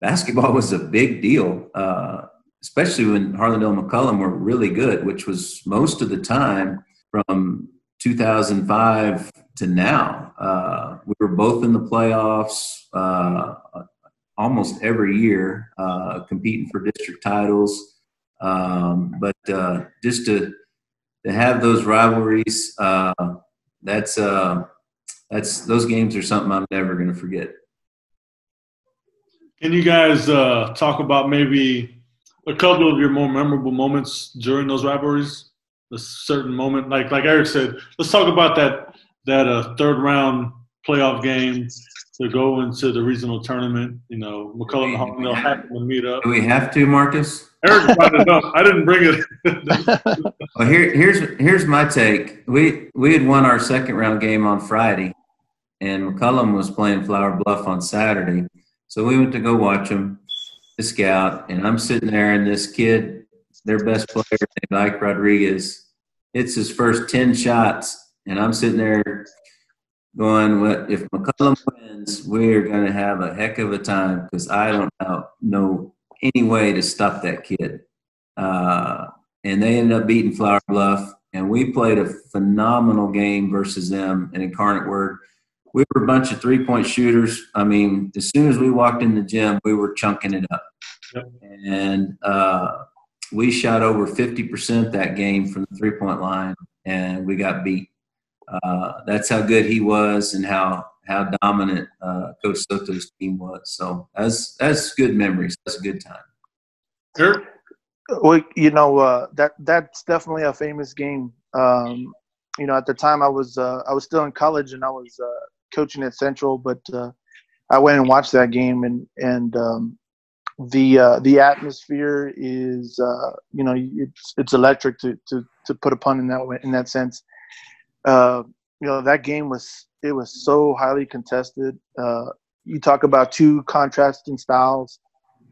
basketball was a big deal, uh, especially when Harlandale McCollum were really good, which was most of the time from 2005 to now. Uh, we were both in the playoffs uh, almost every year, uh, competing for district titles. Um, but uh, just to to have those rivalries, uh, that's uh, that's those games are something I'm never going to forget. Can you guys talk about maybe a couple of your more memorable moments during those rivalries? A certain moment, like like Eric said, let's talk about that that uh, third round playoff game to go into the regional tournament. You know, McCollum and Harlandale happened to meet up. Do we have to, Marcus? Eric brought it up. I didn't bring it. well, here, here's here's my take. We we had won our second round game on Friday, and McCollum was playing Flour Bluff on Saturday. So we went to go watch him, the scout, and I'm sitting there, and this kid, their best player, named Ike Rodriguez, hits his first 10 shots, and I'm sitting there going, "What if McCollum wins? We're going to have a heck of a time because I don't know, know any way to stop that kid." Uh, and they ended up beating Flour Bluff, and we played a phenomenal game versus them in Incarnate Word we were a bunch of three point shooters. I mean, as soon as we walked in the gym, we were chunking it up. Yep. And uh, we shot over 50% that game from the three point line, and we got beat. Uh, that's how good he was and how how dominant uh, Coach Soto's team was. So that's that's good memories. That's a good time. Sure. Well, you know uh, that that's definitely a famous game. Um, you know, at the time I was uh, I was still in college and I was uh, coaching at Central, but uh, I went and watched that game, and and um, the uh, the atmosphere is uh, you know it's it's electric to to to put a pun in that way, in that sense. Uh, you know that game was it was so highly contested. Uh, you talk about two contrasting styles.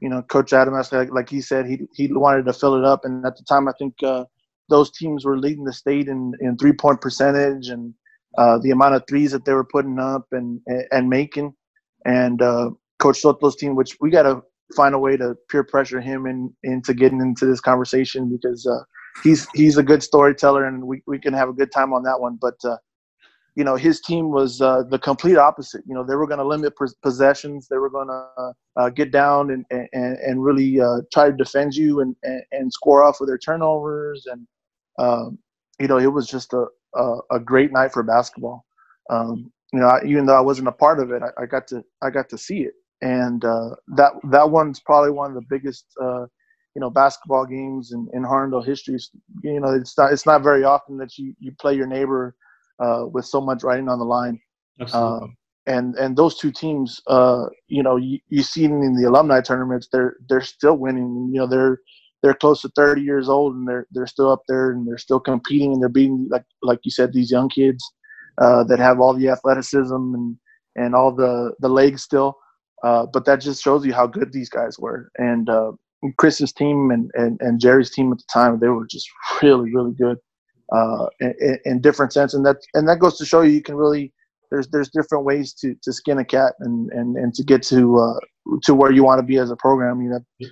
You know, Coach Adamek, like, like he said, he he wanted to fill it up, and at the time, I think uh, those teams were leading the state in in three point percentage and uh, the amount of threes that they were putting up and and making, and Coach Soto's team, which we got to find a way to peer pressure him in, into getting into this conversation because uh, he's he's a good storyteller and we, we can have a good time on that one. But uh, you know his team was uh, the complete opposite. You know they were going to limit possessions. They were going to uh, get down and and, and really uh, try to defend you and, and, and score off with their turnovers. And um, you know it was just a, a, a great night for basketball. Um, you know, I, even though I wasn't a part of it, I, I, got to I got to see it, and uh, that that one's probably one of the biggest uh, you know basketball games in, in Harlandale history. You know, it's not it's not very often that you you play your neighbor uh, with so much writing on the line. Absolutely. Um, and and those two teams, uh, you know, you, you see in the alumni tournaments, they're they're still winning. You know, they're they're close to 30 years old and they're they're still up there and they're still competing and they're beating like like you said these young kids uh, that have all the athleticism and and all the the legs still. Uh, but that just shows you how good these guys were. And uh, Chris's team and, and and Jerry's team at the time they were just really really good uh, in, in different sense. And that and that goes to show you you can really there's there's different ways to, to skin a cat and, and, and to get to uh, to where you want to be as a program. You know,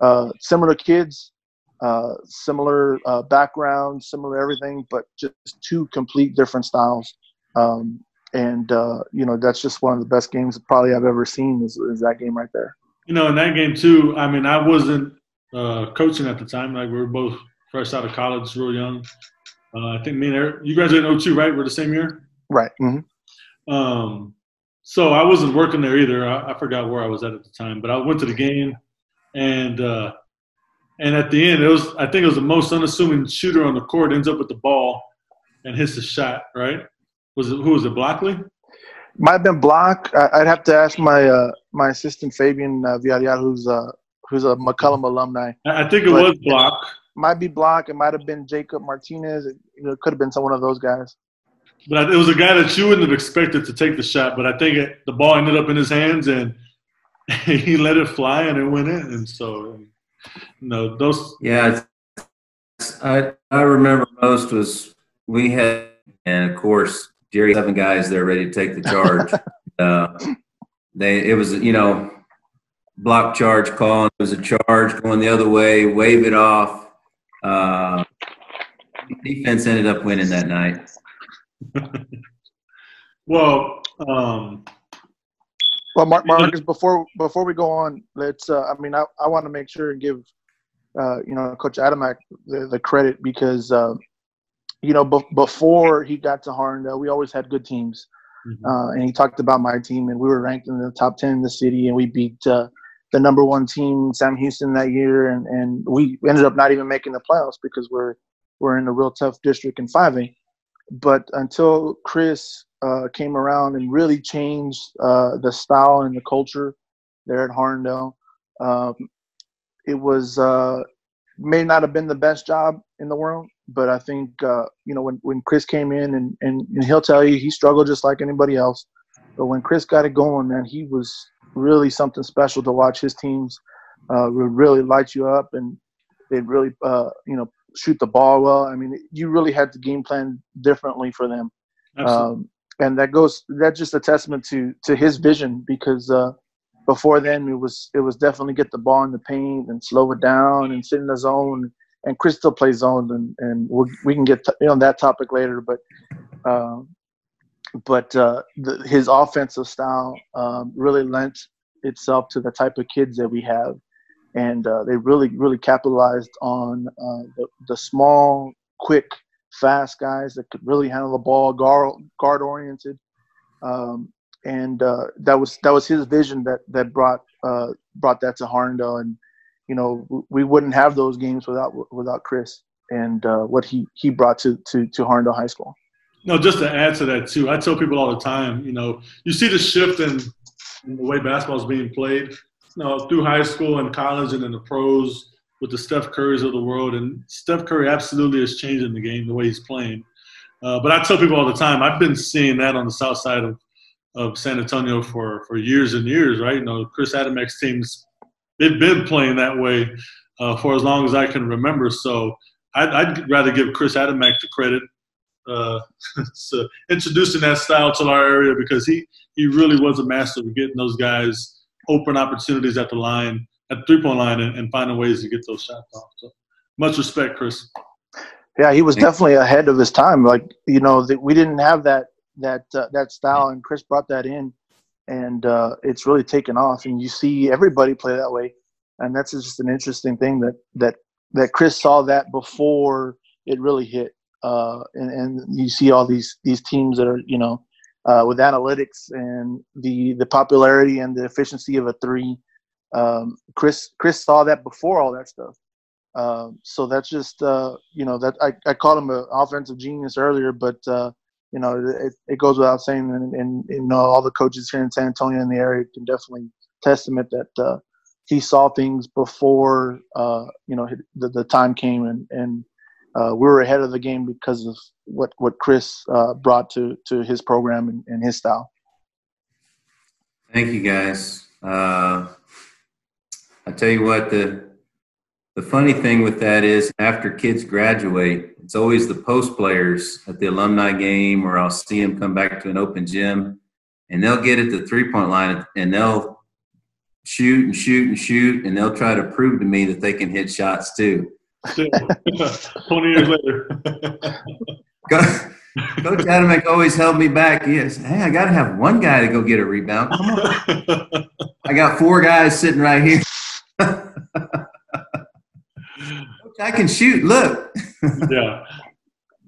uh, similar kids, uh, similar uh, background, similar everything, but just two complete different styles. Um, and uh, you know that's just one of the best games probably I've ever seen is, is that game right there. You know, in that game too. I mean, I wasn't uh, coaching at the time. Like we were both fresh out of college, real young. Uh, I think me and Eric, you graduated in 02, right? We're the same year. Right. Mm-hmm. Um, so I wasn't working there either. I, I, forgot where I was at at the time, but I went to the game and uh, and at the end, it was I think it was the most unassuming shooter on the court ends up with the ball and hits the shot. Right? Was it who was it? Blockley? Might have been Block. I'd have to ask my uh, my assistant Fabian uh, Villarreal, who's uh, who's a McCollum alumni. I think it but, was Block. It might be Block. It might have been Jacob Martinez. It, you know, it could have been some one of those guys. But it was a guy that you wouldn't have expected to take the shot. But I think it, the ball ended up in his hands, and he let it fly, and it went in. And so, you know, those. Yeah, I I remember most was we had, and of course Jerry seven guys there ready to take the charge. uh, they it was you know block charge call. It was a charge going the other way, wave it off. Uh, defense ended up winning that night. well, um, well, Mark, Marcus, before before we go on, let's. Uh, I mean, I, I want to make sure and give, uh, you know, Coach Adamek the, the credit because, uh, you know, before he got to Harlandale, we always had good teams, mm-hmm. Uh, and he talked about my team, and we were ranked in the top ten in the city, and we beat uh, the number one team, Sam Houston, that year, and and we ended up not even making the playoffs because we're we're in a real tough district in 5A. But until Chris uh, came around and really changed uh, the style and the culture there at Harlandale, um, it was uh, may not have been the best job in the world, but I think uh, you know when when Chris came in and, and and he'll tell you he struggled just like anybody else, but when Chris got it going, man, he was really something special to watch. His teams uh, would really light you up and they'd really uh, you know shoot the ball well. I mean, you really had to game plan differently for them. Um, and that goes that's just a testament to to his vision because uh, before then it was it was definitely get the ball in the paint and slow it down and sit in the zone. And Chris still plays zone, and and we we can get on that topic later. But uh, but uh, the, his offensive style um, really lent itself to the type of kids that we have and uh, they really really capitalized on uh, the, the small, quick, fast guys that could really handle the ball, guard guard oriented, um, and uh, that was that was his vision that that brought uh, brought that to Harlandale, and you know we wouldn't have those games without without Chris and uh, what he he brought to to to Harlandale High School. No, just to add to that too, I tell people all the time, you know, you see the shift in, in the way basketball is being played you know, through high school and college and in the pros with the Steph Currys of the world. And Steph Curry absolutely is changing the game, the way he's playing. Uh, but I tell people all the time, I've been seeing that on the south side of, of San Antonio for, for years and years, right? You know, Chris Adamek's teams, they've been playing that way uh, for as long as I can remember. So I'd, I'd rather give Chris Adamek the credit uh, so introducing that style to our area because he, he really was a master of getting those guys – open opportunities at the line, at the three point line, and, and finding ways to get those shots off. So much respect, Chris. Yeah, he was definitely ahead of his time. Like you know, the, we didn't have that that uh, that style, and Chris brought that in, and uh, it's really taken off. And you see everybody play that way, and that's just an interesting thing that that that Chris saw that before it really hit. Uh, and, and you see all these these teams that are you know uh, with analytics and the the popularity and the efficiency of a three. Um, Chris Chris saw that before all that stuff. Um, so that's just uh, you know that I, I called him an offensive genius earlier, but uh, you know it, it goes without saying, and, and, you know all the coaches here in San Antonio in the area can definitely testament that uh, he saw things before uh, you know the, the time came, and and uh, we were ahead of the game because of what what Chris uh, brought to to his program and, and, his style. Thank you, guys. Uh, I tell you what the the funny thing with that is after kids graduate, it's always the post players at the alumni game, or I'll see them come back to an open gym, and they'll get at the three point line and they'll shoot and shoot and shoot, and they'll try to prove to me that they can hit shots too. 20 years later. Coach Adamek always held me back. Yes, hey, I got to have one guy to go get a rebound. Come on. I got four guys sitting right here. I can shoot. Look. yeah.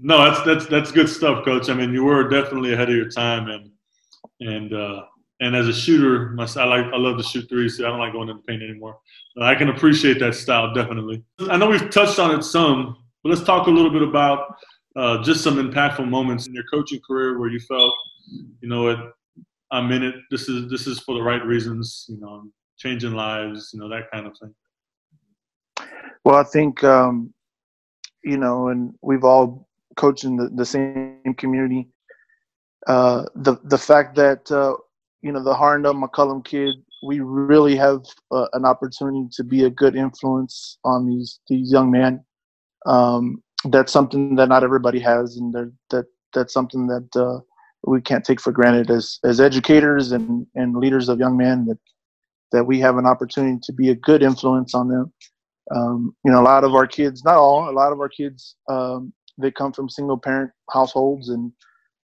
No, that's that's that's good stuff, Coach. I mean, you were definitely ahead of your time, and and uh, and as a shooter, my, I like I love to shoot threes. So I don't like going in the paint anymore. I can appreciate that style definitely. I know we've touched on it some, but let's talk a little bit about uh, just some impactful moments in your coaching career where you felt, you know, it, I'm in it. This is this is for the right reasons. You know, changing lives. You know, that kind of thing. Well, I think um, you know, and we've all coached in the, the same community. Uh, the the fact that uh, you know the Harlandale McCollum kid, we really have uh, an opportunity to be a good influence on these these young men. Um, that's something that not everybody has, and that that's something that uh, we can't take for granted as as educators and and leaders of young men that that we have an opportunity to be a good influence on them. Um, you know, a lot of our kids, not all, a lot of our kids, um, they come from single parent households and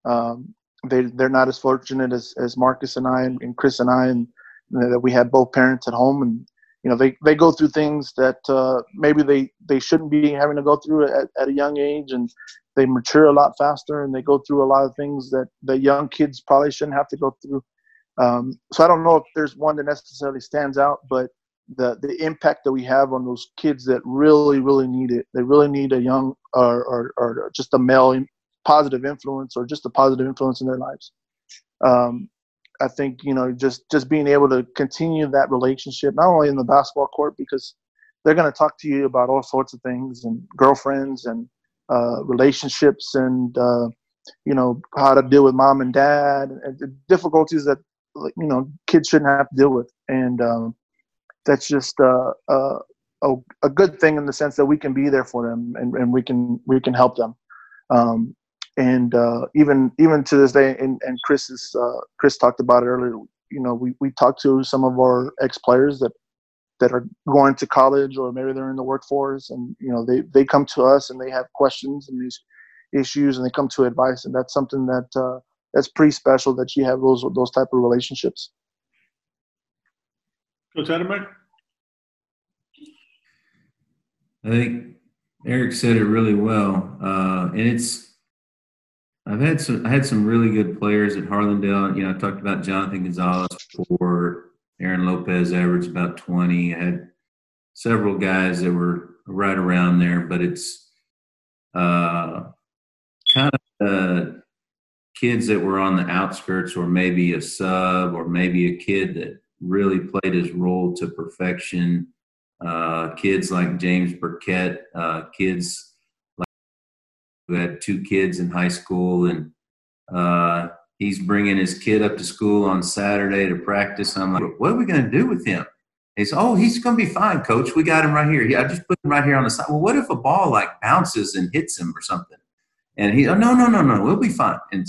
um, they they're not as fortunate as, as Marcus and I and, and Chris and I and you know, that we have both parents at home and you know they, they go through things that uh, maybe they, they shouldn't be having to go through at, at a young age and they mature a lot faster and they go through a lot of things that the young kids probably shouldn't have to go through. Um, so I don't know if there's one that necessarily stands out, but the the impact that we have on those kids that really really need it, they really need a young or or, or just a male positive influence or just a positive influence in their lives. Um, I think you know just just being able to continue that relationship not only in the basketball court because they're going to talk to you about all sorts of things and girlfriends and uh, relationships and uh, you know how to deal with mom and dad and the difficulties that you know kids shouldn't have to deal with and um, that's just uh, uh, a, a good thing in the sense that we can be there for them and, and we can we can help them. Um, and uh, even even to this day and, and chris is uh, chris talked about it earlier. You know we, we talked to some of our ex players that that are going to college or maybe they're in the workforce and you know they they come to us and they have questions and these issues and they come to advice. And that's something that uh, that's pretty special that you have those those type of relationships Adamek? i think eric said it really well uh, and it's I've had some. I had some really good players at Harlandale. You know, I talked about Jonathan Gonzalez before. Aaron Lopez averaged about 20. I had several guys that were right around there, but it's uh, kind of uh, kids that were on the outskirts, or maybe a sub, or maybe a kid that really played his role to perfection. Uh, kids like James Burkett, uh, kids like who had two kids in high school, and uh, he's bringing his kid up to school on Saturday to practice. I'm like, what are we going to do with him? He says, oh, he's going to be fine, coach. We got him right here. I just put him right here on the side. Well, what if a ball like bounces and hits him or something? And he, oh, no, no, no, no, we'll be fine. And,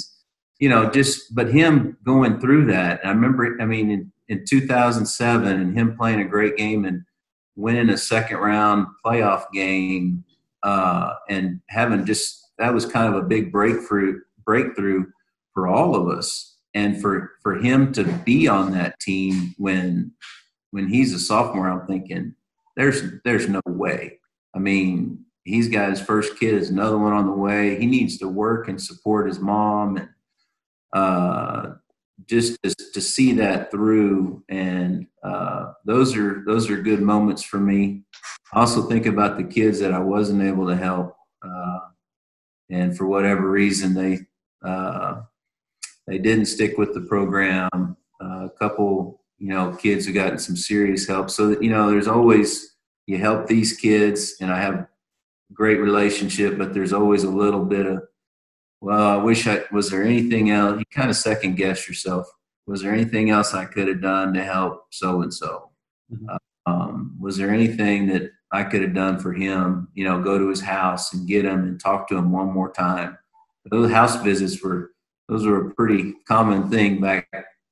you know, just, but him going through that, I remember, I mean, in, in 2007 and him playing a great game and winning a second round playoff game uh, and having just, that was kind of a big breakthrough, breakthrough for all of us and for for him to be on that team when when he's a sophomore i'm thinking there's there's no way. I mean he's got his first kid is another one on the way. He needs to work and support his mom and uh, just to, to, see that through and uh, those are those are good moments for me i also think about the kids that i wasn't able to help uh, and for whatever reason they uh, they didn't stick with the program. Uh, a couple, you know, kids who gotten some serious help. So that you know, there's always you help these kids, and I have great relationship, but there's always a little bit of, well, I wish I was there anything else. You kind of second guess yourself. Was there anything else I could have done to help so and so? Was there anything that I could have done for him? You know, go to his house and get him and talk to him one more time. Those house visits were those were a pretty common thing back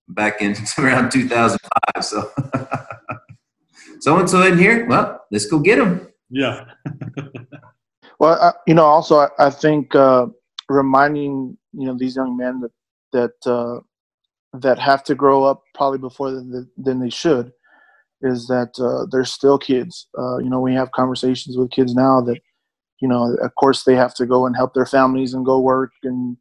back in around 2005. So, so and so in here. Well, let's go get him. Yeah. well, I, you know, also I, I think uh, reminding you know these young men that that uh, that have to grow up probably before the, than they should is that uh, they're still kids. Uh, you know, we have conversations with kids now that you know, of course, they have to go and help their families and go work and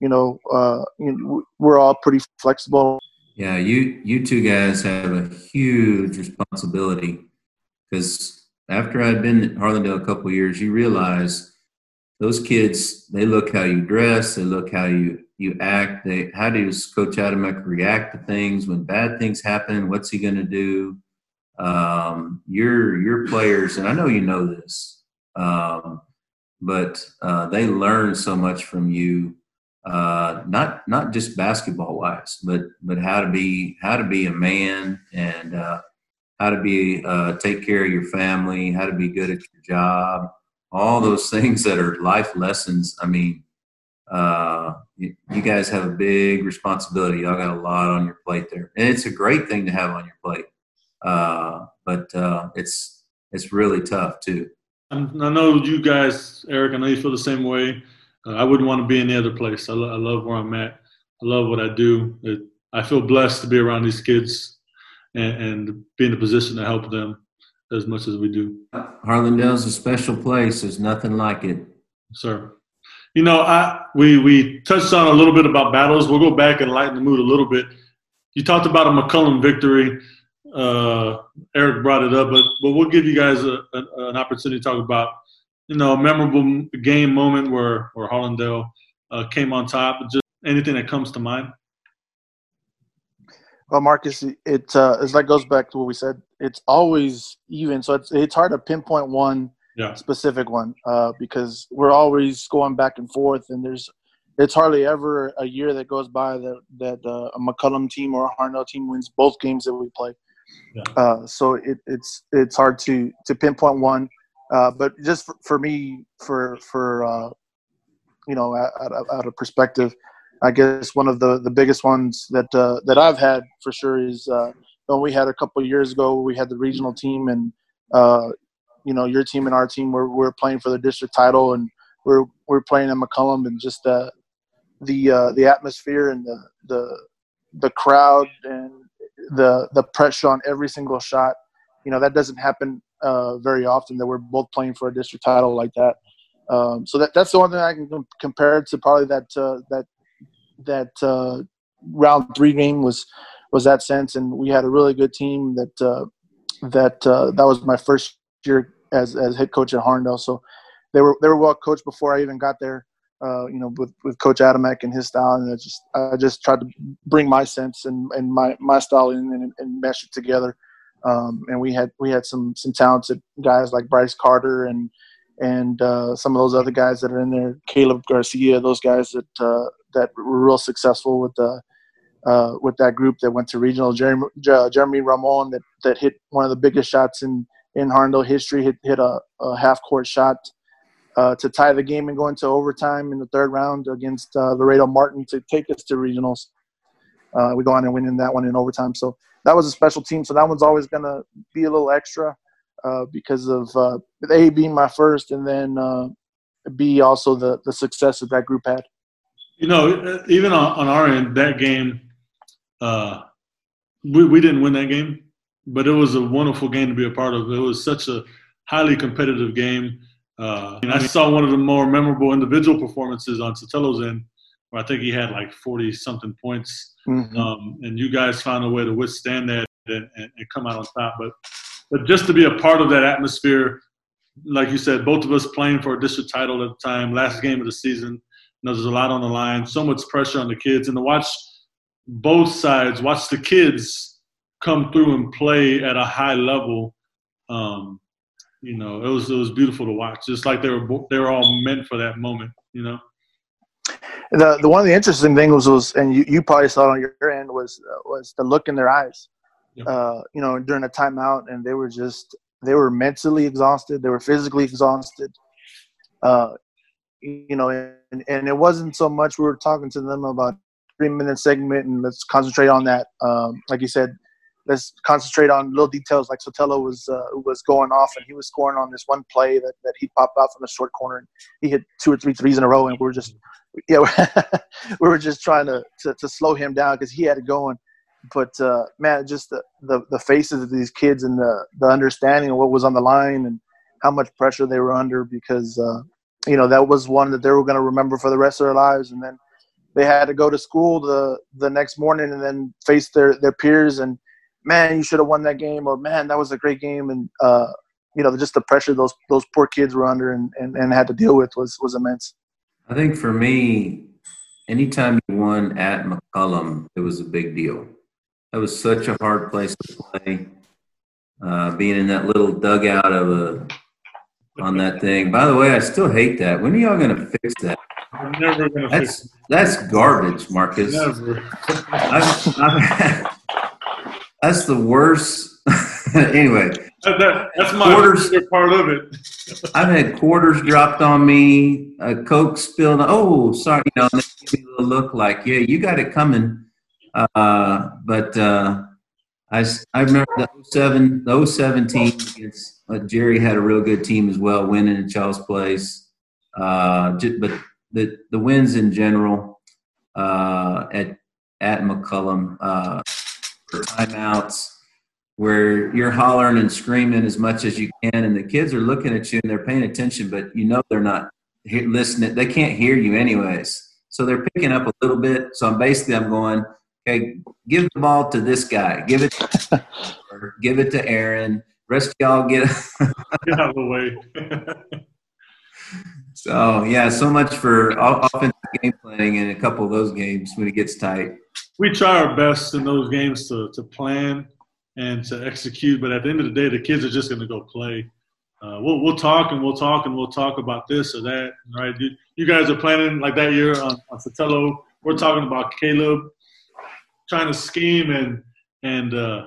you know, uh, you know, we're all pretty flexible. Yeah, you you two guys have a huge responsibility because after I'd been at Harlandale a couple years, you realize those kids they look how you dress, they look how you you act. They how does Coach Adamek react to things when bad things happen? What's he going to do? Um, your your players, and I know you know this. Um, but uh, they learn so much from you. Uh, not not just basketball wise, but but how to be how to be a man and uh, how to be uh, take care of your family, how to be good at your job, all those things that are life lessons. I mean, uh, you, you, guys have a big responsibility. Y'all got a lot on your plate there, and it's a great thing to have on your plate. Uh, but uh, it's it's really tough too. I know you guys, Eric. I know you feel the same way. Uh, I wouldn't want to be in any other place. I, lo- I love where I'm at. I love what I do. It, I feel blessed to be around these kids and, and be in a position to help them as much as we do. Harlandale's a special place. There's nothing like it. Sir. You know, I we we touched on a little bit about battles. We'll go back and lighten the mood a little bit. You talked about a McCollum victory. Uh, Eric brought it up, but but we'll give you guys a, a, an opportunity to talk about you know a memorable game moment where where Harlandale uh, came on top. Just anything that comes to mind. Well, Marcus, it uh, it's like goes back to what we said. It's always even, so it's it's hard to pinpoint one yeah. specific one uh, because we're always going back and forth, and there's it's hardly ever a year that goes by that that uh, a McCollum team or a Harlandale team wins both games that we play. Yeah. Uh, so it, it's it's hard to to pinpoint one, uh, but just for, for, me, for for uh, you know, out, out of perspective, I guess one of the, the biggest ones that uh, that I've had for sure is uh, when we had a couple years ago. We had the regional team, and uh, you know your team and our team were we're playing for the district title, and we're we're playing in McCollum, and just the the uh, the atmosphere and the the the crowd and the the pressure on every single shot. You know that doesn't happen uh, very often that we're both playing for a district title like that. Um, so that that's the one thing I can compare to probably that uh, that that uh, round three game was was that sense, and we had a really good team. That uh, that uh, that was my first year as as head coach at Harlandale, so they were they were well coached before I even got there. Uh, you know, with, with Coach Adamek and his style, and I just I just tried to bring my sense and, and my, my style in and, and mesh it together. Um, and we had we had some some talented guys like Bryce Carter and and uh, some of those other guys that are in there, Caleb Garcia, those guys that uh, that were real successful with the uh, with that group that went to regional. Jeremy, Jeremy Ramon that, that hit one of the biggest shots in in Harlandale history. Hit hit a, a half court shot uh, to tie the game and go into overtime in the third round against uh, Laredo Martin to take us to regionals. Uh, we go on and win in that one in overtime. So that was a special team. So that one's always going to be a little extra uh, because of uh, A being my first, and then B also the the success that that group had. You know, even on, on our end, that game, uh, we, we didn't win that game, but it was a wonderful game to be a part of. It was such a highly competitive game. Uh, and I saw one of the more memorable individual performances on Sotelo's end, where I think he had like 40 something points. Mm-hmm. Um, and you guys found a way to withstand that and, and, and, come out on top. But, but just to be a part of that atmosphere, like you said, both of us playing for a district title at the time, last game of the season, know, there's a lot on the line, so much pressure on the kids, and to watch both sides, watch the kids come through and play at a high level. Um, you know, it was it was beautiful to watch. Just like they were they were all meant for that moment. You know. The the one of the interesting things was, was and you, you probably saw it on your end was uh, was the look in their eyes. Yep. Uh, you know, during a timeout, and they were just they were mentally exhausted. They were physically exhausted. Uh, you know, and, and it wasn't so much we were talking to them about three minute segment and let's concentrate on that. Um, like you said, let's concentrate on little details. Like Sotelo was uh, was going off and he was scoring on this one play that, that he popped out from the short corner and he hit two or three threes in a row and we were just yeah we were just trying to to, to slow him down because he had it going. But uh, man, just the, the the faces of these kids and the the understanding of what was on the line and how much pressure they were under because uh, you know that was one that they were going to remember for the rest of their lives. And then they had to go to school the the next morning and then face their their peers. And man you should have won that game or man that was a great game. And uh, you know just the pressure those those poor kids were under and, and, and had to deal with was was immense. I think for me anytime you won at mccollum it was a big deal. That was such a hard place to play. Uh, being in that little dugout of a on that thing. By the way, I still hate that. When are y'all going to fix that? I'm never gonna fix That's that's garbage, Marcus. Never. I've, I've, that's the worst. anyway, That, that, that's my Quarters. part of it. I've had quarters dropped on me, a Coke spilled. Oh, sorry, you know, they give me a little look like, yeah, you got it coming. Uh, but uh, I, I remember the 07, the 07 team against uh, Jerry had a real good team as well, winning at Charles Place. Uh, but the the wins in general uh, at at McCollum uh, timeouts where you're hollering and screaming as much as you can, and the kids are looking at you and they're paying attention, but you know they're not listening. They can't hear you anyways, so they're picking up a little bit. So I'm basically I'm going, okay, give the ball to this guy, give it, or give it to Aaron. Rest of y'all get. Get out of the way. so yeah, so much for offensive game planning in a couple of those games when it gets tight. we try our best in those games to, to plan and to execute, but at the end of the day, the kids are just going to go play. Uh, we'll, we'll talk and we'll talk and we'll talk about this or that, right? You, you guys are planning like that year on, on Sotelo. We're talking about Caleb trying to scheme and and uh,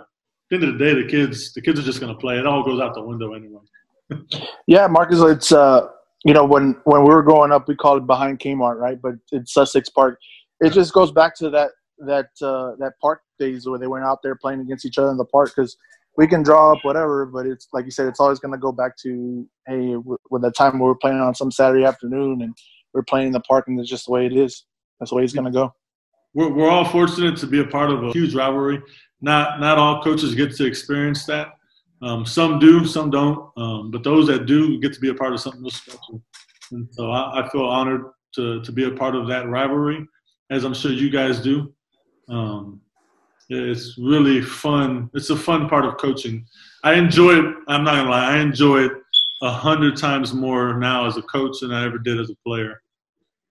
the end of the day, the kids the kids are just going to play. It all goes out the window anyway. Yeah, Marcus, it's uh, you know when when we were growing up, we called it behind Kmart, right? But it's Sussex Park. It just goes back to that that uh, that park days where they went out there playing against each other in the park because we can draw up whatever, but it's like you said, it's always going to go back to hey, w- when the time we were playing on some Saturday afternoon and we're playing in the park, and it's just the way it is. That's the way it's going to go. we're, we're all fortunate to be a part of a huge rivalry. Not not all coaches get to experience that. Um, some do, some don't. Um, but those that do get to be a part of something special. And so I, I feel honored to to be a part of that rivalry, as I'm sure you guys do. Um, it's really fun. It's a fun part of coaching. I enjoy it. I'm not gonna lie. I enjoy it a hundred times more now as a coach than I ever did as a player,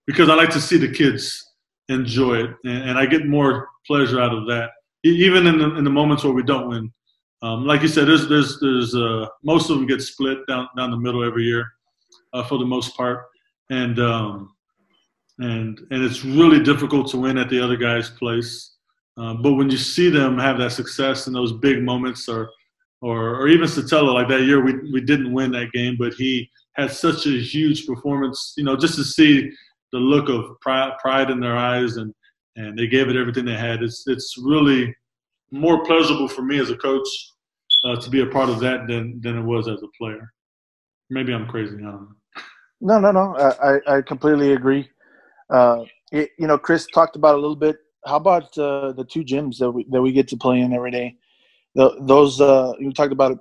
because I like to see the kids enjoy it, and, and I get more pleasure out of that. Even in the, in the moments where we don't win, um, like you said, there's there's there's uh, most of them get split down down the middle every year, uh, for the most part, and um, and and it's really difficult to win at the other guy's place. Uh, but when you see them have that success in those big moments, or or or even Sotelo, like that year we we didn't win that game, but he had such a huge performance. You know, just to see the look of pride, pride in their eyes and and they gave it everything they had. It's it's really more pleasurable for me as a coach uh, to be a part of that than than it was as a player. Maybe I'm crazy. I don't know. No, no, no. I, I- completely agree. Uh, it, you know, Chris talked about a little bit. How about uh, the two gyms that we that we get to play in every day? Tho- those uh, you talked about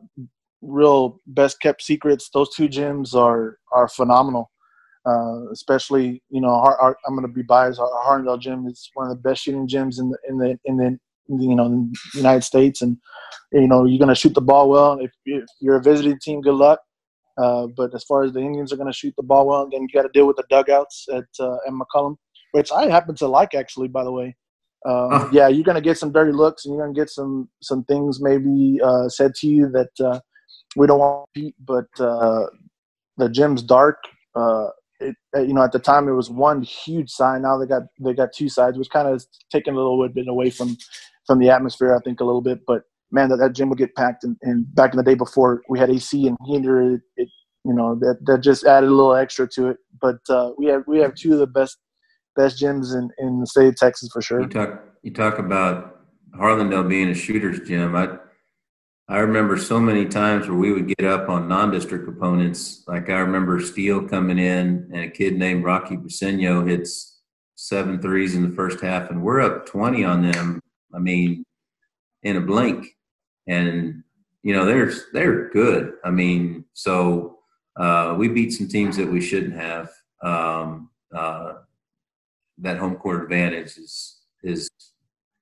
real best kept secrets. Those two gyms are are phenomenal. Uh, especially, you know, our, our, I'm going to be biased. Our, our gym is one of the best shooting gyms in the in the in the you know the United States, and you know you're going to shoot the ball well. If, if you're a visiting team, good luck. Uh, but as far as the Indians are going to shoot the ball well, then you got to deal with the dugouts at uh, at McCollum, which I happen to like actually. By the way, um, yeah, you're going to get some dirty looks and you're going to get some some things maybe uh, said to you that uh, we don't want to. But uh, the gym's dark. It, uh, you know, at the time it was one huge sign. Now they got they got two sides, which kind of is taking a little bit away from from the atmosphere. I think a little bit, but man, that, that gym would get packed. And, and back in the day before we had AC and heater, it, it you know that that just added a little extra to it. But uh, we have we have two of the best best gyms in, in the state of Texas for sure. You talk you talk about Harlandale being a shooter's gym. I I remember so many times where we would get up on non-district opponents. Like I remember Steele coming in and a kid named Rocky Briseño hits seven threes in the first half, and we're up twenty on them. I mean, in a blink, and you know they're they're good. I mean, so uh, we beat some teams that we shouldn't have. Um, uh, that home court advantage is is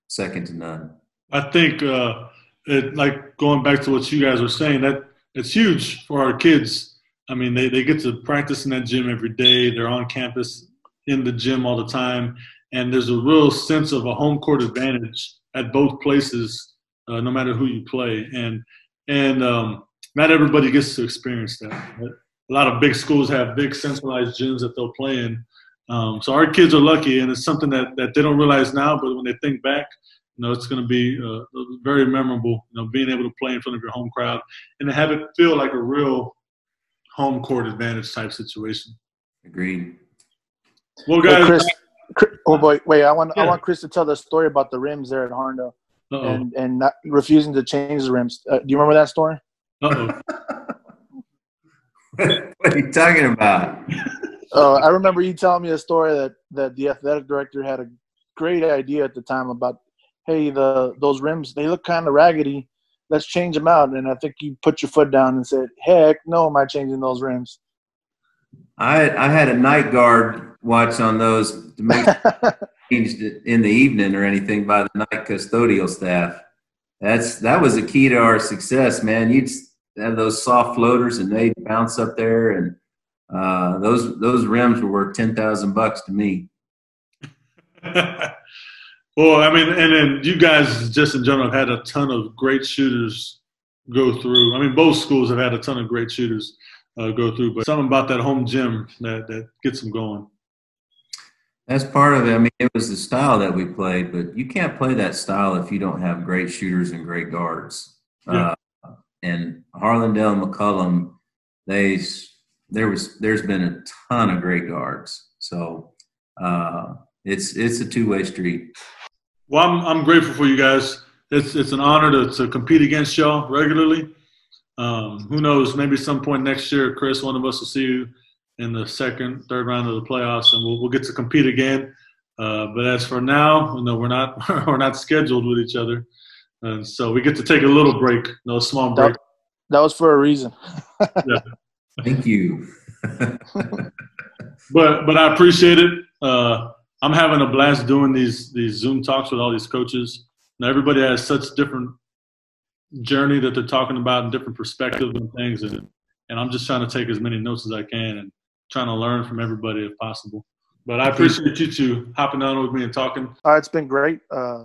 second to none. I think uh, it like going back to what you guys were saying that it's huge for our kids. I mean, they, they get to practice in that gym every day. They're on campus in the gym all the time, and there's a real sense of a home court advantage at both places, uh, no matter who you play. And and um, not everybody gets to experience that. a lot of big schools have big centralized gyms that they'll play in. Um, so our kids are lucky, and it's something that, that they don't realize now, but when they think back, you know, it's going to be uh, very memorable. You know, being able to play in front of your home crowd and to have it feel like a real home court advantage type situation. Agreed. Well, guys, Hey, Chris, Chris, oh boy, wait! I want I want Chris to tell the story about the rims there at Harlandale uh-oh, and and not refusing to change the rims. Uh, do you remember that story? uh-oh. what are you talking about? Uh, I remember you telling me a story that that the athletic director had a great idea at the time about, hey, the those rims they look kind of raggedy. Let's change them out. And I think you put your foot down and said, heck, no, am I changing those rims? I I had a night guard watch on those to make changed it in the evening or anything by the night custodial staff. That's that was a key to our success, man. You'd have those soft floaters and they'd bounce up there, and uh, those those rims were worth ten thousand bucks to me. well, I mean, and then you guys just in general have had a ton of great shooters go through. I mean, both schools have had a ton of great shooters uh, go through, but something about that home gym that, that gets them going. That's part of it. I mean, it was the style that we played, but you can't play that style if you don't have great shooters and great guards. Yeah. Uh, and Harlandale and McCollum, they there was there's been a ton of great guards. So uh, it's it's a two way street. Well, I'm, I'm grateful for you guys. It's it's an honor to, to compete against y'all regularly. Um, who knows? Maybe some point next year, Chris, one of us will see you in the second, third round of the playoffs, and we'll we'll get to compete again. Uh, but as for now, you know, we're not we're not scheduled with each other, and so we get to take a little break, no small break. That, that was for a reason. Thank you. But but I appreciate it. Uh, I'm having a blast doing these these Zoom talks with all these coaches. Now everybody has such different journey that they're talking about and different perspectives and things, and and I'm just trying to take as many notes as I can and trying to learn from everybody if possible. But I appreciate you two hopping on with me and talking. Uh, it's been great. Uh,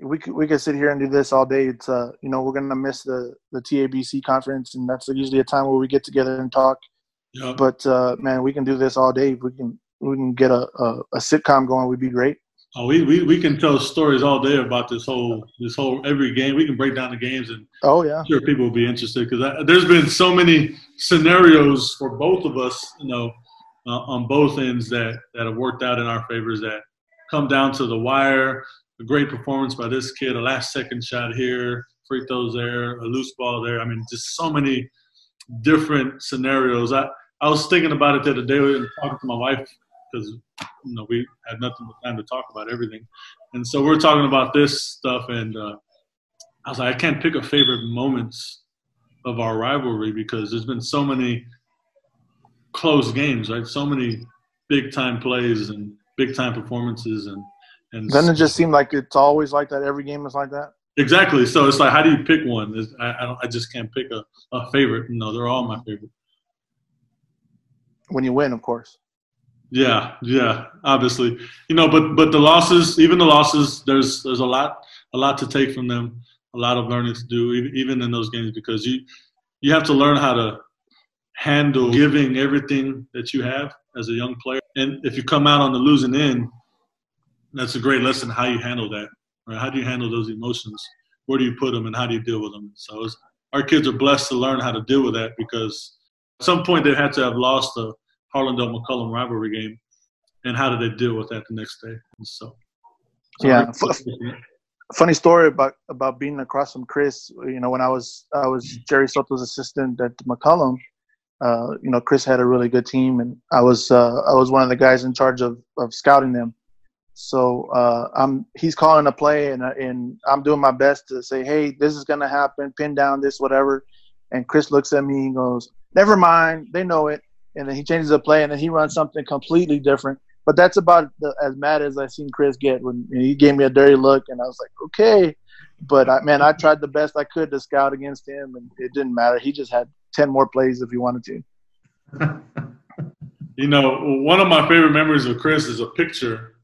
we could, we could sit here and do this all day. It's uh, you know we're gonna miss the the TABC conference, and that's usually a time where we get together and talk. Yeah. But uh, man, we can do this all day. We can we can get a, a, a sitcom going, would be great. Oh, we, we, we can tell stories all day about this whole this whole every game. We can break down the games, and Oh yeah, I'm sure people will be interested because there's been so many scenarios for both of us, you know, uh, on both ends that that have worked out in our favors. That come down to the wire. A great performance by this kid, a last second shot here, free throws there, a loose ball there. I mean, just so many different scenarios. I I was thinking about it the other day and talking to my wife because you know we had nothing but time to talk about everything, and so we're talking about this stuff, and uh, I was like, I can't pick a favorite moments of our rivalry because there's been so many close games, right? So many big time plays and big time performances, and and doesn't it just seem like it's always like that? Every game is like that. exactly. So it's like, how do you pick one? It's- I I, don't, I just can't pick a, a favorite. No, they're all my favorite. When you win, of course. Yeah, yeah, obviously, you know, but but the losses, even the losses, there's there's a lot a lot to take from them, a lot of learning to do, even in those games, because you you have to learn how to handle giving everything that you have as a young player, and if you come out on the losing end, that's a great lesson how you handle that. Right? How do you handle those emotions? Where do you put them, and how do you deal with them? So our kids are blessed to learn how to deal with that because at some point they had to have lost the Harlandale McCollum rivalry game, and how did they deal with that the next day? And so, so Yeah. Funny story about about being across from Chris. You know, when I was I was Jerry Soto's assistant at McCollum. Uh, you know, Chris had a really good team, and I was uh, I was one of the guys in charge of, of scouting them. So uh, I'm he's calling a play, and and I'm doing my best to say, hey, this is gonna happen, pin down this, whatever. And Chris looks at me and goes, never mind, they know it. And then he changes the play, and then he runs something completely different. But that's about the, as mad as I seen Chris get when he gave me a dirty look, and I was like, okay. But I, man, I tried the best I could to scout against him, and it didn't matter. He just had ten more plays if he wanted to. You know, one of my favorite memories of Chris is a picture,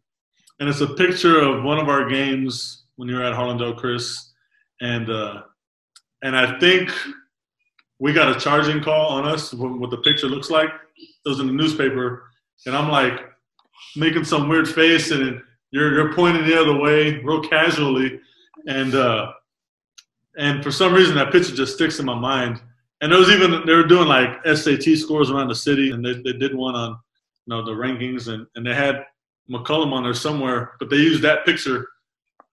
and it's a picture of one of our games when you were at Harlandale, Chris, and uh, and I think we got a charging call on us. What the picture looks like. It was in the newspaper, and I'm like making some weird face, and you're you're pointing the other way, real casually, and uh, and for some reason that picture just sticks in my mind. And there was even they were doing like SAT scores around the city, and they, they did one on you know the rankings, and, and they had McCollum on there somewhere, but they used that picture,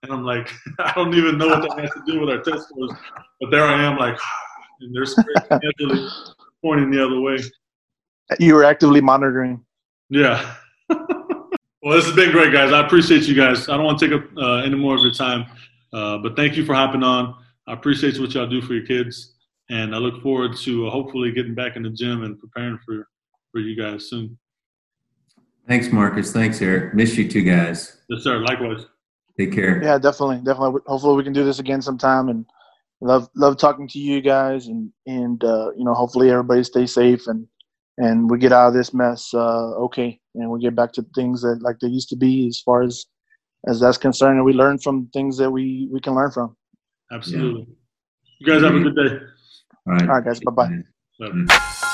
and I'm like, I don't even know what that has to do with our test scores, but there I am, like, and they're pointing the other way. You were actively monitoring. Yeah. well, this has been great, guys. I appreciate you guys. I don't want to take up uh, any more of your time, uh, but thank you for hopping on. I appreciate what y'all do for your kids, and I look forward to uh, hopefully getting back in the gym and preparing for for you guys soon. Thanks, Marcus. Thanks, Eric. Miss you two guys. Yes, sir. Likewise. Take care. Yeah, definitely, definitely. Hopefully, we can do this again sometime. And love love talking to you guys. And and uh, you know, hopefully, everybody stays safe and and we get out of this mess uh, okay, and we get back to things that like they used to be as far as as that's concerned, and we learn from things that we we can learn from. Absolutely. Yeah. You guys have a good day. All right. All right, guys. Bye-bye. bye bye